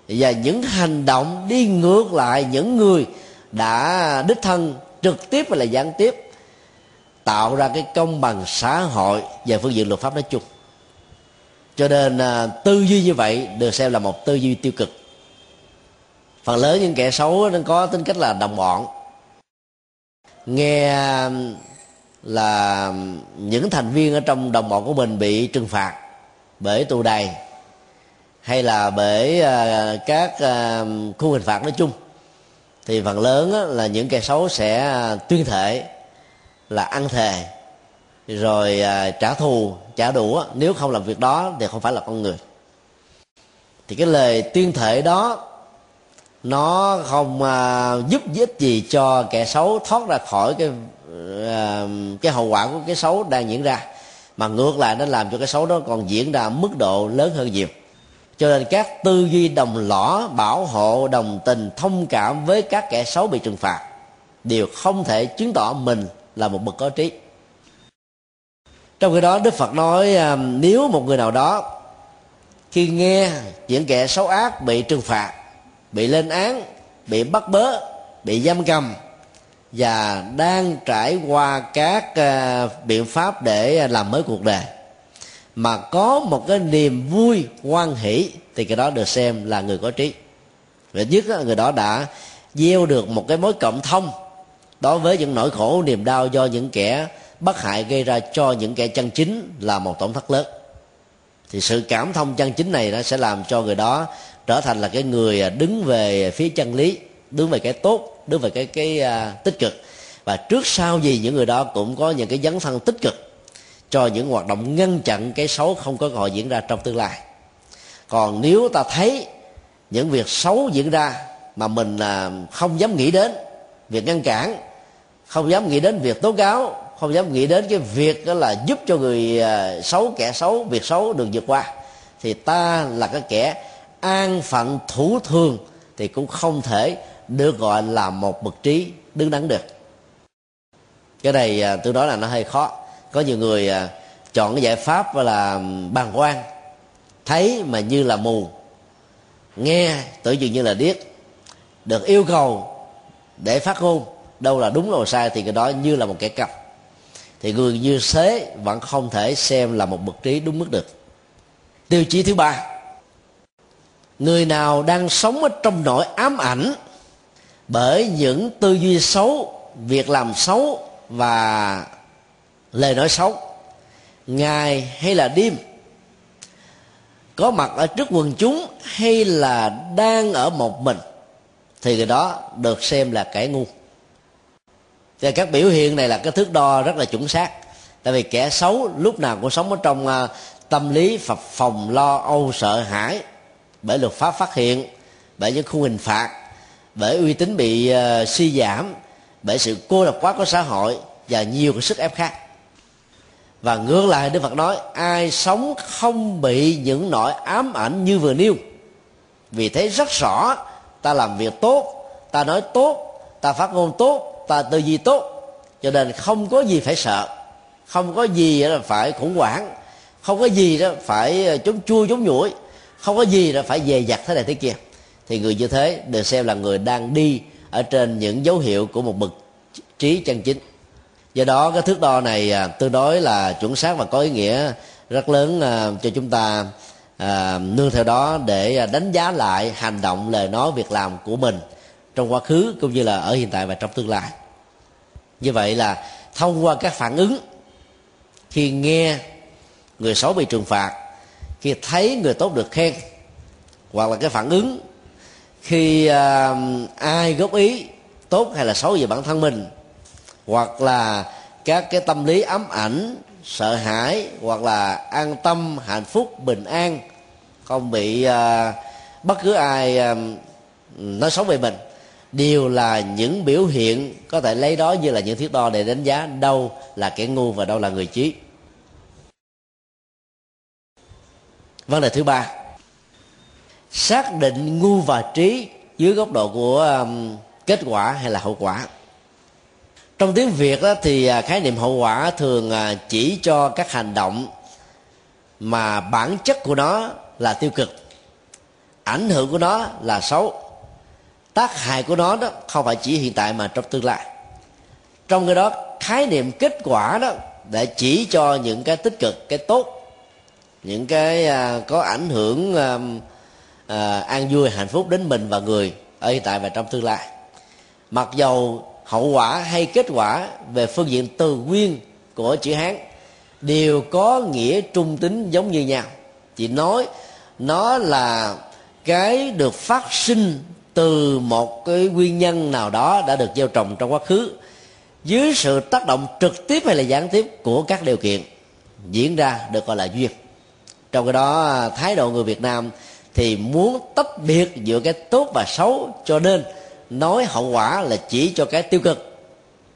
Và những hành động đi ngược lại những người đã đích thân trực tiếp và là gián tiếp tạo ra cái công bằng xã hội về phương diện luật pháp nói chung. Cho nên à, tư duy như vậy được xem là một tư duy tiêu cực. Phần lớn những kẻ xấu nó có tính cách là đồng bọn. Nghe là những thành viên ở trong đồng bọn của mình bị trừng phạt bởi tù đầy hay là bởi à, các à, khu hình phạt nói chung, thì phần lớn là những kẻ xấu sẽ à, tuyên thệ là ăn thề, rồi trả thù, trả đũa. Nếu không làm việc đó thì không phải là con người. Thì cái lời tuyên thệ đó, nó không giúp ích gì cho kẻ xấu thoát ra khỏi cái cái hậu quả của cái xấu đang diễn ra, mà ngược lại nó làm cho cái xấu đó còn diễn ra mức độ lớn hơn nhiều cho nên các tư duy đồng lõa, bảo hộ, đồng tình, thông cảm với các kẻ xấu bị trừng phạt đều không thể chứng tỏ mình là một bậc có trí. Trong khi đó, đức phật nói à, nếu một người nào đó khi nghe những kẻ xấu ác bị trừng phạt, bị lên án, bị bắt bớ, bị giam cầm và đang trải qua các à, biện pháp để làm mới cuộc đời mà có một cái niềm vui hoan hỷ thì cái đó được xem là người có trí. Và nhất là người đó đã gieo được một cái mối cộng thông đối với những nỗi khổ niềm đau do những kẻ bất hại gây ra cho những kẻ chân chính là một tổn thất lớn. Thì sự cảm thông chân chính này nó sẽ làm cho người đó trở thành là cái người à, đứng về phía chân lý đứng về cái tốt đứng về cái cái uh, tích cực. Và trước sau gì những người đó cũng có những cái dấn thân tích cực cho những hoạt động ngăn chặn cái xấu không có cơ hội diễn ra trong tương lai. Còn nếu ta thấy những việc xấu diễn ra mà mình à, không dám nghĩ đến việc ngăn cản, không dám nghĩ đến việc tố cáo, không dám nghĩ đến cái việc đó là giúp cho người à, xấu, kẻ xấu, việc xấu được vượt qua, thì ta là cái kẻ an phận, thủ thường thì cũng không thể được gọi là một bậc trí đứng đắn được. Cái này à, tôi nói là nó hơi khó có nhiều người à, chọn cái giải pháp là bàng quan, thấy mà như là mù, nghe tự dường như là điếc, được yêu cầu để phát ngôn, đâu là đúng, đâu là sai thì cái đó như là một kẻ cặp. Thì người như thế vẫn không thể xem là một bậc trí đúng mức được. Tiêu chí thứ ba, người nào đang sống ở trong nỗi ám ảnh bởi những tư duy xấu, việc làm xấu và lời nói xấu ngày hay là đêm có mặt ở trước quần chúng hay là đang ở một mình thì người đó được xem là kẻ ngu. Thì các biểu hiện này là cái thước đo rất là chuẩn xác. Tại vì kẻ xấu lúc nào cũng sống ở trong à, tâm lý phập phòng lo âu sợ hãi bởi luật pháp phát hiện bởi những khung hình phạt bởi uy tín bị uh, suy giảm bởi sự cô lập quá của xã hội và nhiều cái sức ép khác và ngược lại, đức phật nói, ai sống không bị những nỗi ám ảnh như vừa nêu. Vì thế rất rõ, ta làm việc tốt, ta nói tốt, ta phát ngôn tốt, ta tư duy tốt. Cho nên không có gì phải sợ, không có gì là phải khủng hoảng, không có gì đó phải ờ, chống chua chống nhủi không có gì là phải dè dặt thế này thế kia. Thì người như thế được xem là người đang đi ở trên những dấu hiệu của một bậc trí chân chính do đó cái thước đo này à, tương đối là chuẩn xác và có ý nghĩa rất lớn à, cho chúng ta à, nương theo đó để đánh giá lại hành động lời nói việc làm của mình trong quá khứ cũng như là ở hiện tại và trong tương lai. Như vậy là thông qua các phản ứng khi nghe người xấu bị trừng phạt khi thấy người tốt được khen hoặc là cái phản ứng khi uh, ai góp ý tốt hay là xấu về bản thân mình hoặc là các cái tâm lý ám ảnh sợ hãi hoặc là an tâm hạnh phúc bình an không bị uh, bất cứ ai uh, nói xấu về mình đều là những biểu hiện có thể lấy đó như là những thước đo để đánh giá đâu là kẻ ngu và đâu là người trí vấn đề thứ ba xác định ngu và trí dưới góc độ của um, kết quả hay là hậu quả trong tiếng việt đó, thì à, khái niệm hậu quả thường à, chỉ cho các hành động mà bản chất của nó là tiêu cực. Ảnh hưởng của nó là xấu. Tác hại của nó đó không phải chỉ hiện tại mà trong tương lai. Trong cái đó khái niệm kết quả đó để chỉ cho những cái tích cực cái tốt những cái à, có ảnh hưởng an vui hạnh phúc đến mình và người ở hiện tại và trong tương lai. Mặc dầu hậu quả hay kết quả về phương diện từ nguyên của chữ hán đều có nghĩa trung tính giống như nhau. Chỉ nói nó là cái được phát sinh từ một cái nguyên nhân nào đó đã được gieo trồng trong quá khứ dưới sự tác động trực tiếp hay là gián tiếp của các điều kiện diễn ra được gọi là duyên. Trong cái đó, thái độ người việt nam thì muốn tách biệt giữa cái tốt và xấu cho nên nói hậu quả là chỉ cho cái tiêu cực.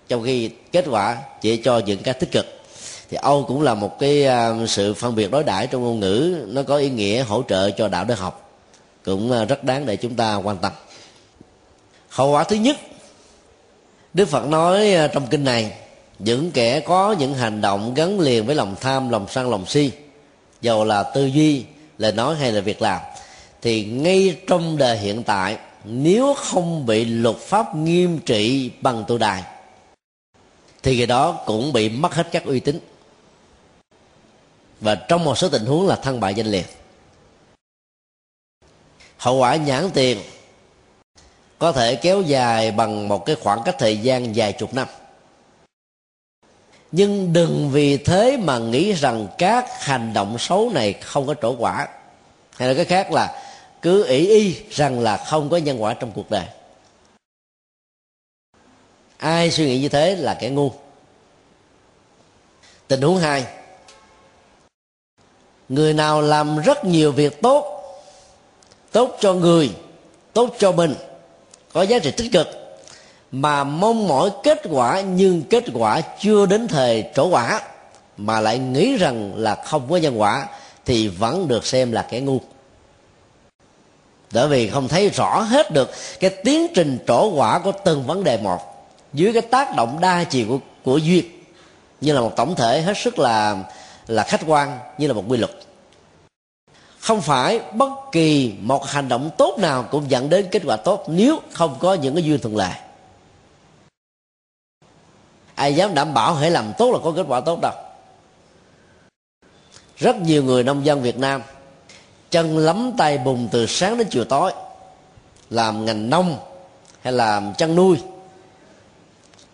Trong khi kết quả chỉ cho những cái tích cực. Thì âu cũng là một cái à, sự phân biệt đối đãi trong ngôn ngữ. Nó có ý nghĩa hỗ trợ cho đạo đức học. Cũng à, rất đáng để chúng ta quan tâm. Hậu quả thứ nhất, đức phật nói à, trong kinh này, những kẻ có những hành động gắn liền với lòng tham, lòng sân, lòng si, dầu là tư duy, lời nói hay là việc làm, thì ngay trong đời hiện tại nếu không bị luật pháp nghiêm trị bằng tù đài, thì người đó cũng bị mất hết các uy tín. Và trong một số tình huống là thân bại danh liệt. Hậu quả nhãn tiền có thể kéo dài bằng một cái khoảng cách thời gian dài chục năm. Nhưng đừng vì thế mà nghĩ rằng các hành động xấu này không có trổ quả. Hay là cái khác là cứ ỷ y rằng là không có nhân quả trong cuộc đời. Ai suy nghĩ như thế là kẻ ngu. Tình huống hai, người nào làm rất nhiều việc tốt tốt cho người, tốt cho mình, có giá trị tích cực, mà mong mỏi kết quả nhưng kết quả chưa đến thời trổ quả, mà lại nghĩ rằng là không có nhân quả, thì vẫn được xem là kẻ ngu bởi vì không thấy rõ hết được cái tiến trình trổ quả của từng vấn đề một dưới cái tác động đa chiều của, của duyên như là một tổng thể hết sức là là khách quan như là một quy luật. Không phải bất kỳ một hành động tốt nào cũng dẫn đến kết quả tốt nếu không có những cái duyên thuận lợi. Ai dám đảm bảo hãy làm tốt là có kết quả tốt đâu. Rất nhiều người nông dân việt nam chân lắm tay bùn từ sáng đến chiều tối. Làm ngành nông hay làm chăn nuôi.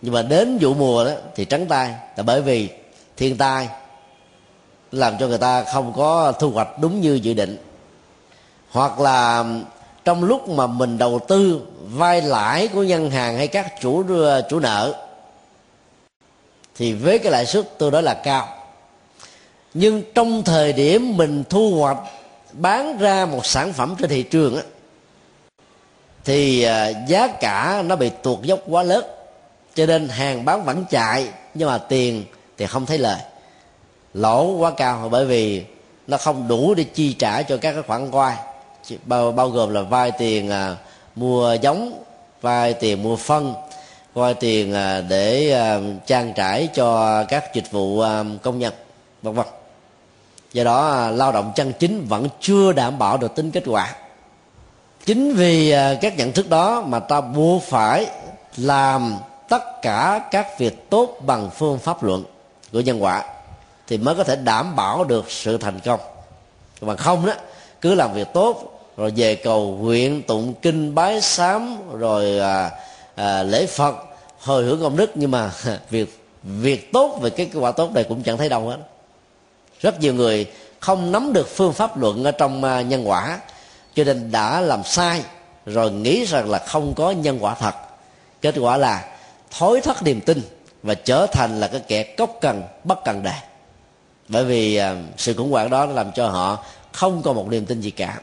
Nhưng mà đến vụ mùa đó thì trắng tay, là bởi vì thiên tai làm cho người ta không có thu hoạch đúng như dự định. Hoặc là trong lúc mà mình đầu tư vay lãi của ngân hàng hay các chủ chủ nợ, thì với cái lãi suất tôi đó là cao. Nhưng trong thời điểm mình thu hoạch bán ra một sản phẩm trên thị trường á, thì à, giá cả nó bị tuột dốc quá lớn. Cho nên hàng bán vẫn chạy nhưng mà tiền thì không thấy lời. Lỗ quá cao bởi vì nó không đủ để chi trả cho các cái khoản vay. Bao, bao gồm là vay tiền à, mua giống vay tiền mua phân vay tiền à, để à, trang trải cho các dịch vụ à, công nhân vân vân do đó à, lao động chân chính vẫn chưa đảm bảo được tính kết quả. Chính vì à, các nhận thức đó mà ta buộc phải làm tất cả các việc tốt bằng phương pháp luận của nhân quả thì mới có thể đảm bảo được sự thành công. Mà không đó cứ làm việc tốt rồi về cầu nguyện tụng kinh bái sám rồi à, à, lễ phật hồi hưởng công đức. Nhưng mà việc việc tốt về cái kết quả tốt này cũng chẳng thấy đâu hết rất nhiều người không nắm được phương pháp luận ở trong à, nhân quả, cho nên đã làm sai rồi nghĩ rằng là không có nhân quả thật. Kết quả là thối thất niềm tin và trở thành là cái kẻ cốc cần, bất cần đề. Bởi vì à, sự khủng hoảng đó làm cho họ không có một niềm tin gì cả.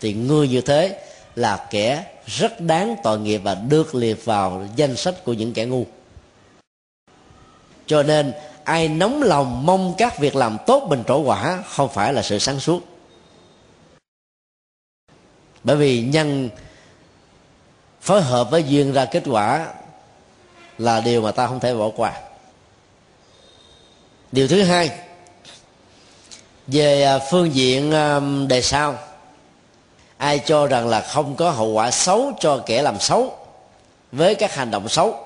Thì người như thế là kẻ rất đáng tội nghiệp và được liệt vào danh sách của những kẻ ngu. Cho nên ai nóng lòng mong các việc làm tốt bình trổ quả không phải là sự sáng suốt. Bởi vì nhân phối hợp với duyên ra kết quả là điều mà ta không thể bỏ qua. Điều thứ hai, về à, phương diện à, đề sau. Ai cho rằng là không có hậu quả xấu cho kẻ làm xấu với các hành động xấu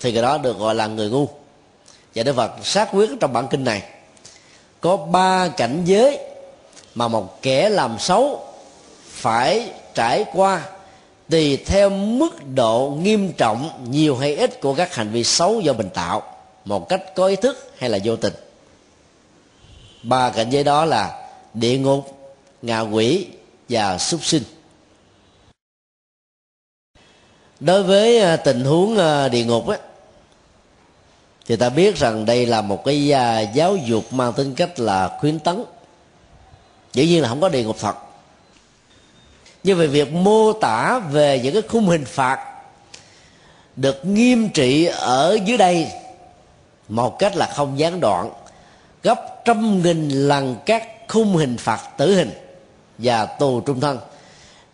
thì cái đó được gọi là người ngu và đức phật xác quyết trong bản kinh này, có ba cảnh giới mà một kẻ làm xấu phải trải qua tùy theo mức độ nghiêm trọng, nhiều hay ít của các hành vi xấu do mình tạo, một cách có ý thức hay là vô tình. Ba cảnh giới đó là địa ngục, ngạ quỷ và súc sinh. Đối với à, tình huống à, địa ngục á thì ta biết rằng đây là một cái à, giáo dục mang tính cách là khuyến tấn. Dĩ nhiên là không có địa ngục thật nhưng về việc mô tả về những cái khung hình phạt được nghiêm trị ở dưới đây, một cách là không gián đoạn, gấp trăm nghìn lần các khung hình phạt tử hình và tù trung thân,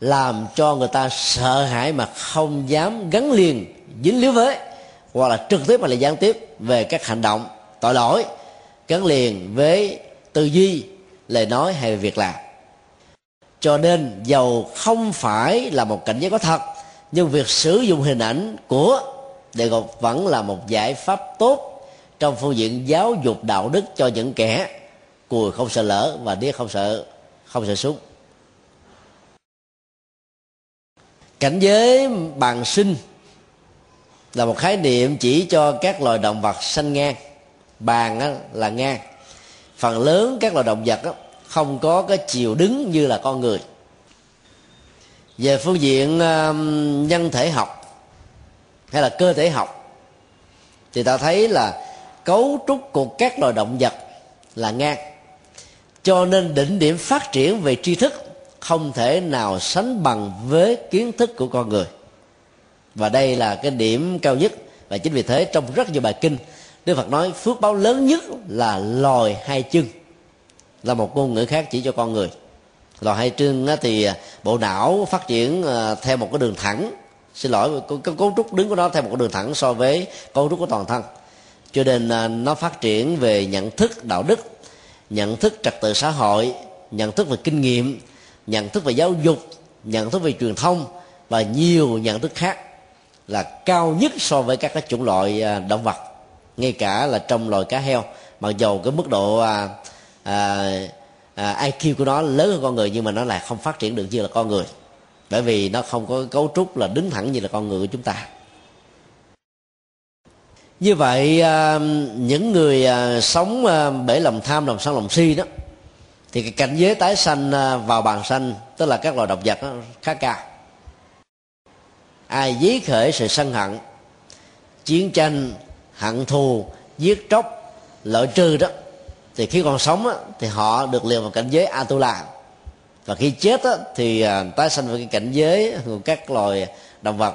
làm cho người ta sợ hãi mà không dám gắn liền dính líu với hoặc là trực tiếp hoặc là gián tiếp về các hành động, tội lỗi, gắn liền với tư duy, lời nói hay việc làm. Cho nên dầu không phải là một cảnh giới có thật, nhưng việc sử dụng hình ảnh của địa ngục vẫn là một giải pháp tốt trong phương diện giáo dục đạo đức cho những kẻ cùi không sợ lỡ và đĩa không sợ không sợ súng. Cảnh giới bằng sinh là một khái niệm chỉ cho các loài động vật sanh ngang. Bàn là ngang. Phần lớn các loài động vật không có cái chiều đứng như là con người. Về phương diện um, nhân thể học hay là cơ thể học, thì ta thấy là cấu trúc của các loài động vật là ngang. Cho nên đỉnh điểm phát triển về tri thức không thể nào sánh bằng với kiến thức của con người và đây là cái điểm cao nhất. Và chính vì thế trong rất nhiều bài kinh, đức phật nói phước báo lớn nhất là lòi hai chân, là một ngôn ngữ khác chỉ cho con người. Lòi hai chân thì bộ não phát triển à, theo một cái đường thẳng. Xin lỗi cái cấu trúc đứng của nó theo một cái đường thẳng so với cấu trúc của toàn thân. Cho nên à, nó phát triển về nhận thức đạo đức, nhận thức trật tự xã hội, nhận thức về kinh nghiệm, nhận thức về giáo dục, nhận thức về truyền thông và nhiều nhận thức khác là cao nhất so với các cái chủng loại à, động vật ngay cả là trong loài cá heo. Mặc dầu cái mức độ à, à, à, IQ của nó lớn hơn con người nhưng mà nó lại không phát triển được như là con người. Bởi vì nó không có cấu trúc là đứng thẳng như là con người của chúng ta. Như vậy à, những người à, sống bể lòng tham lòng sân lòng si đó thì cái cảnh giới tái sanh vào bàn sanh tức là các loài động vật đó, khá cao ai dí khởi sự sân hận chiến tranh hận thù giết chóc lợi trừ đó thì khi còn sống á, thì họ được liều vào cảnh giới atula. Và khi chết á, thì à, tái sanh vào cái cảnh giới của các loài động vật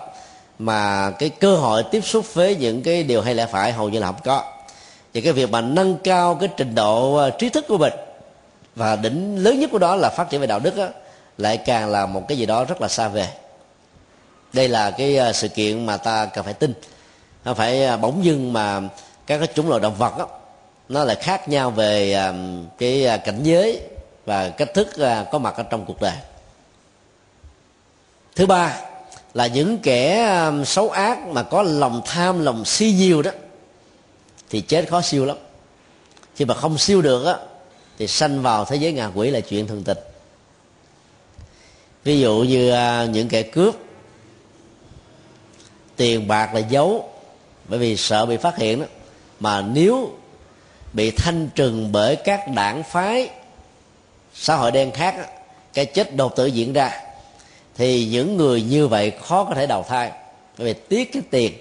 mà cái cơ hội tiếp xúc với những cái điều hay lẽ phải hầu như là không có. Thì cái việc mà nâng cao cái trình độ à, trí thức của mình và đỉnh lớn nhất của đó là phát triển về đạo đức á, lại càng là một cái gì đó rất là xa về đây là cái à, sự kiện mà ta cần phải tin. Nó phải à, bỗng dưng mà các cái chủng loại động vật đó, nó lại khác nhau về à, cái cảnh giới và cách thức có mặt ở trong cuộc đời. Thứ ba là những kẻ xấu ác mà có lòng tham lòng si nhiều đó thì chết khó siêu lắm. Khi mà không siêu được á thì sanh vào thế giới ngạ quỷ là chuyện thường tình. Ví dụ như những kẻ cướp tiền bạc là giấu, bởi vì sợ bị phát hiện đó. Mà nếu bị thanh trừng bởi các đảng phái, xã hội đen khác cái chết đột tử diễn ra, thì những người như vậy khó có thể đầu thai. Bởi vì tiếc cái tiền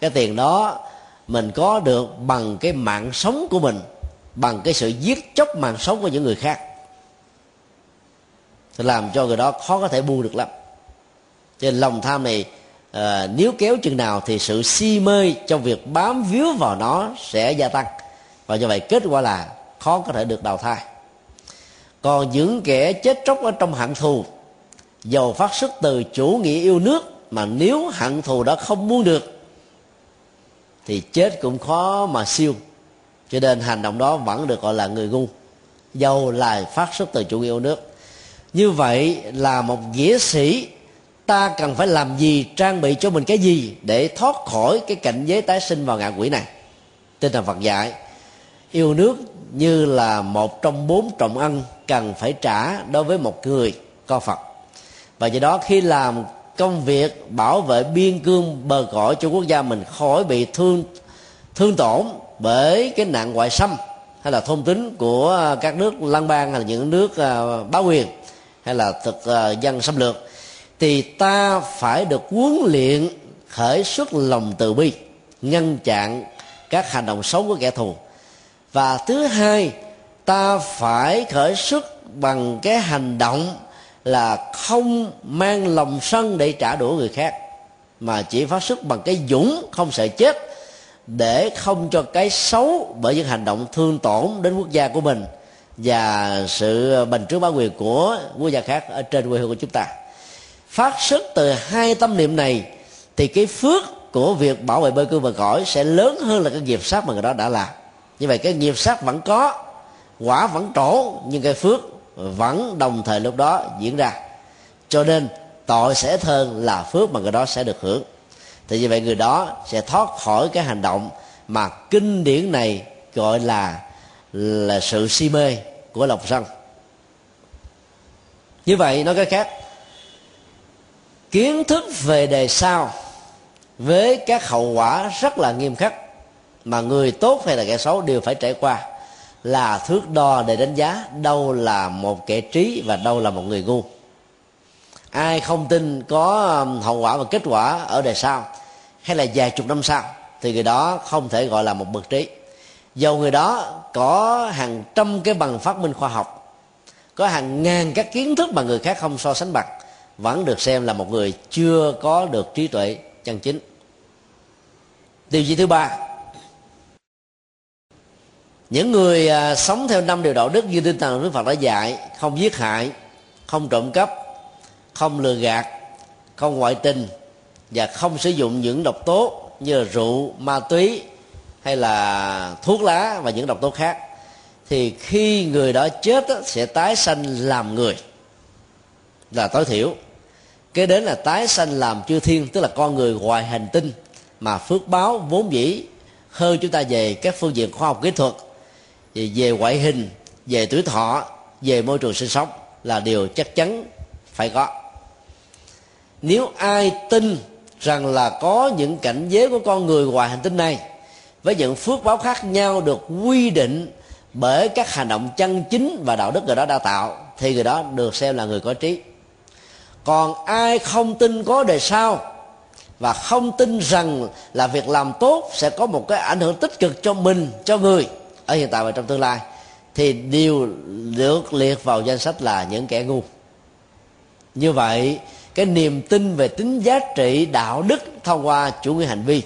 cái tiền đó mình có được bằng cái mạng sống của mình, bằng cái sự giết chóc mạng sống của những người khác. Thì làm cho người đó khó có thể buông được lắm. Cho nên lòng tham này à, nếu kéo chừng nào thì sự si mê trong việc bám víu vào nó sẽ gia tăng. Và do vậy kết quả là khó có thể được đào thai. Còn những kẻ chết chóc ở trong hận thù dầu phát xuất từ chủ nghĩa yêu nước mà nếu hận thù đó không muốn được thì chết cũng khó mà siêu. Cho nên hành động đó vẫn được gọi là người ngu dầu là phát xuất từ chủ nghĩa yêu nước. Như vậy là một nghĩa sĩ ta cần phải làm gì, trang bị cho mình cái gì để thoát khỏi cái cảnh giới tái sinh vào ngạ quỷ này? Tinh thần phật dạy, yêu nước như là một trong bốn trọng ân cần phải trả đối với một người co phật. Và do đó khi làm công việc bảo vệ biên cương bờ cõi cho quốc gia mình khỏi bị thương thương tổn bởi cái nạn ngoại xâm hay là thôn tính của các nước lăng bang hay là những nước à, bá quyền hay là thực à, dân xâm lược thì ta phải được huấn luyện khởi xuất lòng từ bi, ngăn chặn các hành động xấu của kẻ thù. Và thứ hai, ta phải khởi xuất bằng cái hành động là không mang lòng sân để trả đũa người khác, mà chỉ phát xuất bằng cái dũng không sợ chết để không cho cái xấu bởi những hành động thương tổn đến quốc gia của mình và sự bình trước bá quyền của quốc gia khác ở trên quê hương của chúng ta phát xuất từ hai tâm niệm này, thì cái phước của việc bảo vệ bơi cư và cõi sẽ lớn hơn là cái nghiệp sát mà người đó đã làm. Như vậy cái nghiệp sát vẫn có, quả vẫn trổ, nhưng cái phước vẫn đồng thời lúc đó diễn ra. Cho nên tội sẽ hơn là phước mà người đó sẽ được hưởng. Thì như vậy người đó sẽ thoát khỏi cái hành động mà kinh điển này gọi là là sự si mê của lòng sân. Như vậy nói cái khác kiến thức về đề sau với các hậu quả rất là nghiêm khắc mà người tốt hay là kẻ xấu đều phải trải qua là thước đo để đánh giá đâu là một kẻ trí và đâu là một người ngu. Ai không tin có um, hậu quả và kết quả ở đời sau hay là vài chục năm sau thì người đó không thể gọi là một bậc trí. Dầu người đó có hàng trăm cái bằng phát minh khoa học, có hàng ngàn các kiến thức mà người khác không so sánh bằng vẫn được xem là một người chưa có được trí tuệ chân chính. Điều gì thứ ba? Những người à, sống theo năm điều đạo đức như tinh thần đức phật đã dạy, không giết hại, không trộm cắp, không lừa gạt, không ngoại tình và không sử dụng những độc tố như là rượu, ma túy hay là thuốc lá và những độc tố khác, thì khi người đó chết sẽ tái sanh làm người. Là tối thiểu kế đến là tái sanh làm chư thiên tức là con người ngoài hành tinh mà phước báo vốn dĩ hơn chúng ta về các phương diện khoa học kỹ thuật về, về ngoại hình về tuổi thọ về môi trường sinh sống là điều chắc chắn phải có. Nếu ai tin rằng là có những cảnh giới của con người ngoài hành tinh này với những phước báo khác nhau được quy định bởi các hành động chân chính và đạo đức người đó đã tạo thì người đó được xem là người có trí còn ai không tin có đời sau? Và không tin rằng là việc làm tốt sẽ có một cái ảnh hưởng tích cực cho mình, cho người. Ở hiện tại và trong tương lai. Thì đều được liệt vào danh sách là những kẻ ngu. Như vậy, cái niềm tin về tính giá trị đạo đức thông qua chủ nghĩa hành vi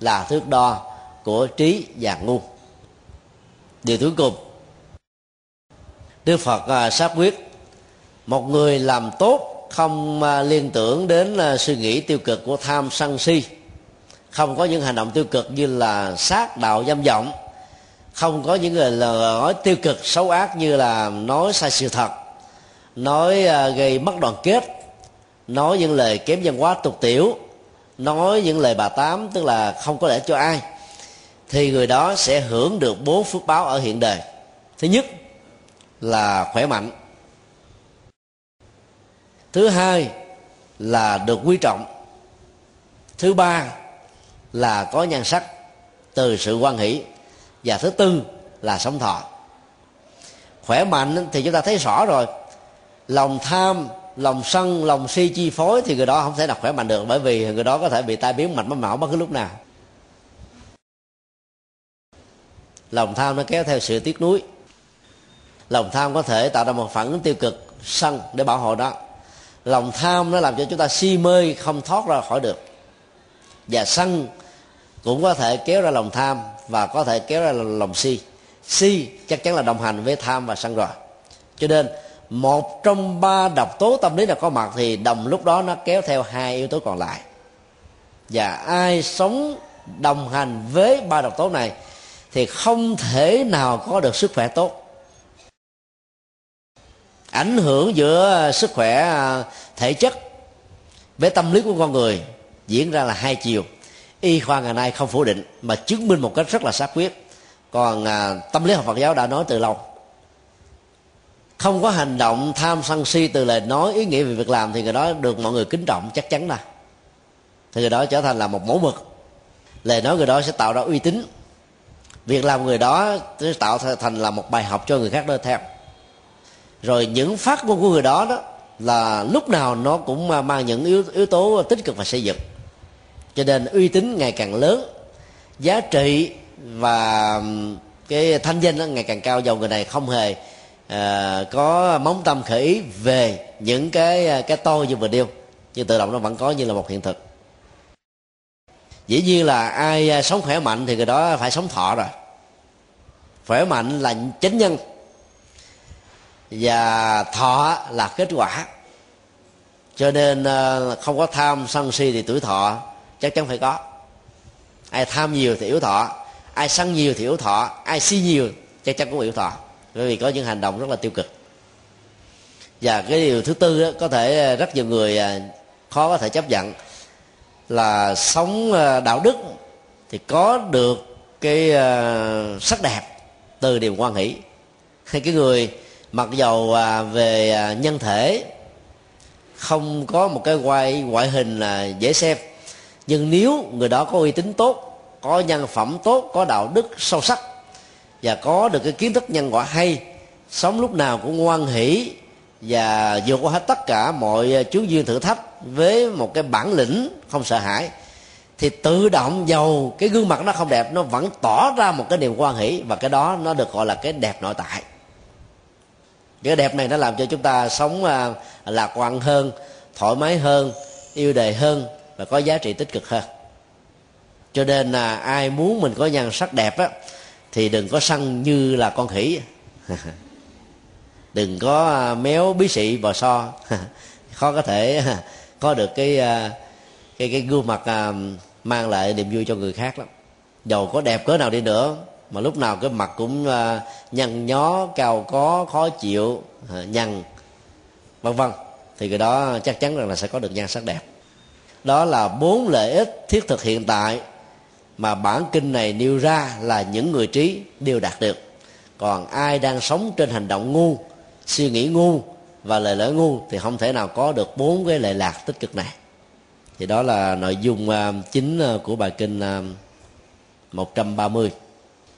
là thước đo của trí và ngu. Điều cuối cùng, đức phật à, xác quyết một người làm tốt không à, liên tưởng đến à, suy nghĩ tiêu cực của tham sân si. Không có những hành động tiêu cực như là sát đạo dâm vọng. Không có những à, lời nói tiêu cực xấu ác như là nói sai sự thật, nói gây mất đoàn kết, nói những lời kém văn hóa tục tiểu, nói những lời bà tám, tức là không có lẽ cho ai, thì người đó sẽ hưởng được bốn phước báo ở hiện đời. Thứ nhất là khỏe mạnh thứ hai là được quý trọng. Thứ ba là có nhan sắc từ sự quan hỷ. Và thứ tư là sống thọ. Khỏe mạnh thì chúng ta thấy rõ rồi. Lòng tham, lòng sân, lòng si chi phối thì người đó không thể nào khỏe mạnh được, bởi vì người đó có thể bị tai biến mạch máu não bất cứ lúc nào. Lòng tham nó kéo theo sự tiếc nuối. Lòng tham có thể tạo ra một phản ứng tiêu cực, sân để bảo hộ đó lòng tham nó làm cho chúng ta si mê, không thoát ra khỏi được. Và sân cũng có thể kéo ra lòng tham và có thể kéo ra lòng si. Si chắc chắn là đồng hành với tham và sân rồi. Cho nên, một trong ba độc tố tâm lý nào có mặt thì đồng lúc đó nó kéo theo hai yếu tố còn lại. Và ai sống đồng hành với ba độc tố này thì không thể nào có được sức khỏe tốt ảnh hưởng giữa sức khỏe à, thể chất với tâm lý của con người diễn ra là hai chiều. Y khoa ngày nay không phủ định mà chứng minh một cách rất là xác quyết. Còn à, tâm lý học phật giáo đã nói từ lâu không có hành động tham sân si từ lời nói ý nghĩa về việc làm thì người đó được mọi người kính trọng chắc chắn là thì người đó trở thành là một mẫu mực. Lời nói người đó sẽ tạo ra uy tín. Việc làm người đó sẽ tạo thành là một bài học cho người khác nơi theo rồi những phát ngôn của người đó đó là lúc nào nó cũng mang những yếu, yếu tố tích cực và xây dựng. Cho nên uy tín ngày càng lớn giá trị và cái thanh danh nó ngày càng cao. Dầu người này không hề à, có móng tâm khởi ý về những cái ờ, cái to như vừa điêu nhưng tự động nó vẫn có như là một hiện thực. Dĩ nhiên là ai ờ, sống khỏe mạnh thì người đó phải sống thọ rồi. Khỏe mạnh là chánh nhân và thọ là kết quả. Cho nên ờ, không có tham sân si thì tuổi thọ chắc chắn phải có. Ai tham nhiều thì yếu thọ ai sân nhiều thì yếu thọ ai si nhiều chắc chắn cũng yếu thọ. Bởi vì có những hành động rất là tiêu cực. Và cái điều thứ tư đó, có thể ờ, rất nhiều người ờ, khó có thể chấp nhận là sống đạo đức thì có được cái sắc đẹp từ điều quan hỷ. Hay cái người mặc dầu à, về à, nhân thể, không có một cái quay, ngoại hình là dễ xem. Nhưng nếu người đó có uy tín tốt, có nhân phẩm tốt, có đạo đức sâu sắc và có được cái kiến thức nhân quả hay sống lúc nào cũng ngoan hỷ và vượt qua hết tất cả mọi chú duyên thử thách với một cái bản lĩnh không sợ hãi, thì tự động dầu cái gương mặt nó không đẹp, nó vẫn tỏ ra một cái niềm quan hỷ và cái đó nó được gọi là cái đẹp nội tại cái đẹp này nó làm cho chúng ta sống à, lạc quan hơn, thoải mái hơn, yêu đời hơn và có giá trị tích cực hơn. Cho nên là ai muốn mình có nhan sắc đẹp á, thì đừng có săn như là con khỉ. Đừng có à, méo bí xị bò so. Khó có thể, có được cái à, cái cái gương mặt mang lại niềm vui cho người khác lắm. Dầu có đẹp cỡ nào đi nữa mà lúc nào cái mặt cũng ờ, nhăn nhó, cao có, khó chịu ờ, nhăn, vân vân. Thì cái đó chắc chắn rằng là sẽ có được nhan sắc đẹp. Đó là bốn lợi ích thiết thực hiện tại mà bản kinh này nêu ra là những người trí đều đạt được. Còn ai đang sống trên hành động ngu, suy nghĩ ngu và lời lẽ ngu thì không thể nào có được bốn cái lệ lạc tích cực này. Thì đó là nội dung ờ, chính của bài kinh 130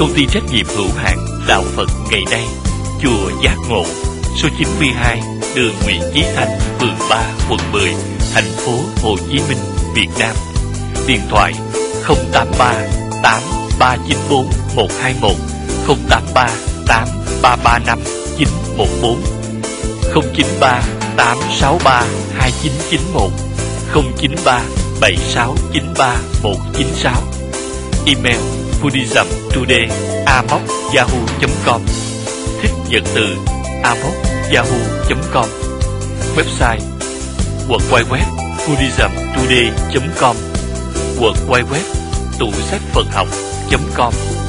Công ty trách nhiệm hữu hạn Đạo Phật ngày nay, Chùa Giác Ngộ, số 92, đường Nguyễn Chí Thanh, phường 3, quận 10, thành phố Hồ Chí Minh, Việt Nam. Điện thoại 083 8394 121 083 8335 914 093 863 2991 093 7693 196 Email buddhism today yahoo.com Thích nhận từ yahoo.com Website www buddhismtoday.com www tủ sách phật học.com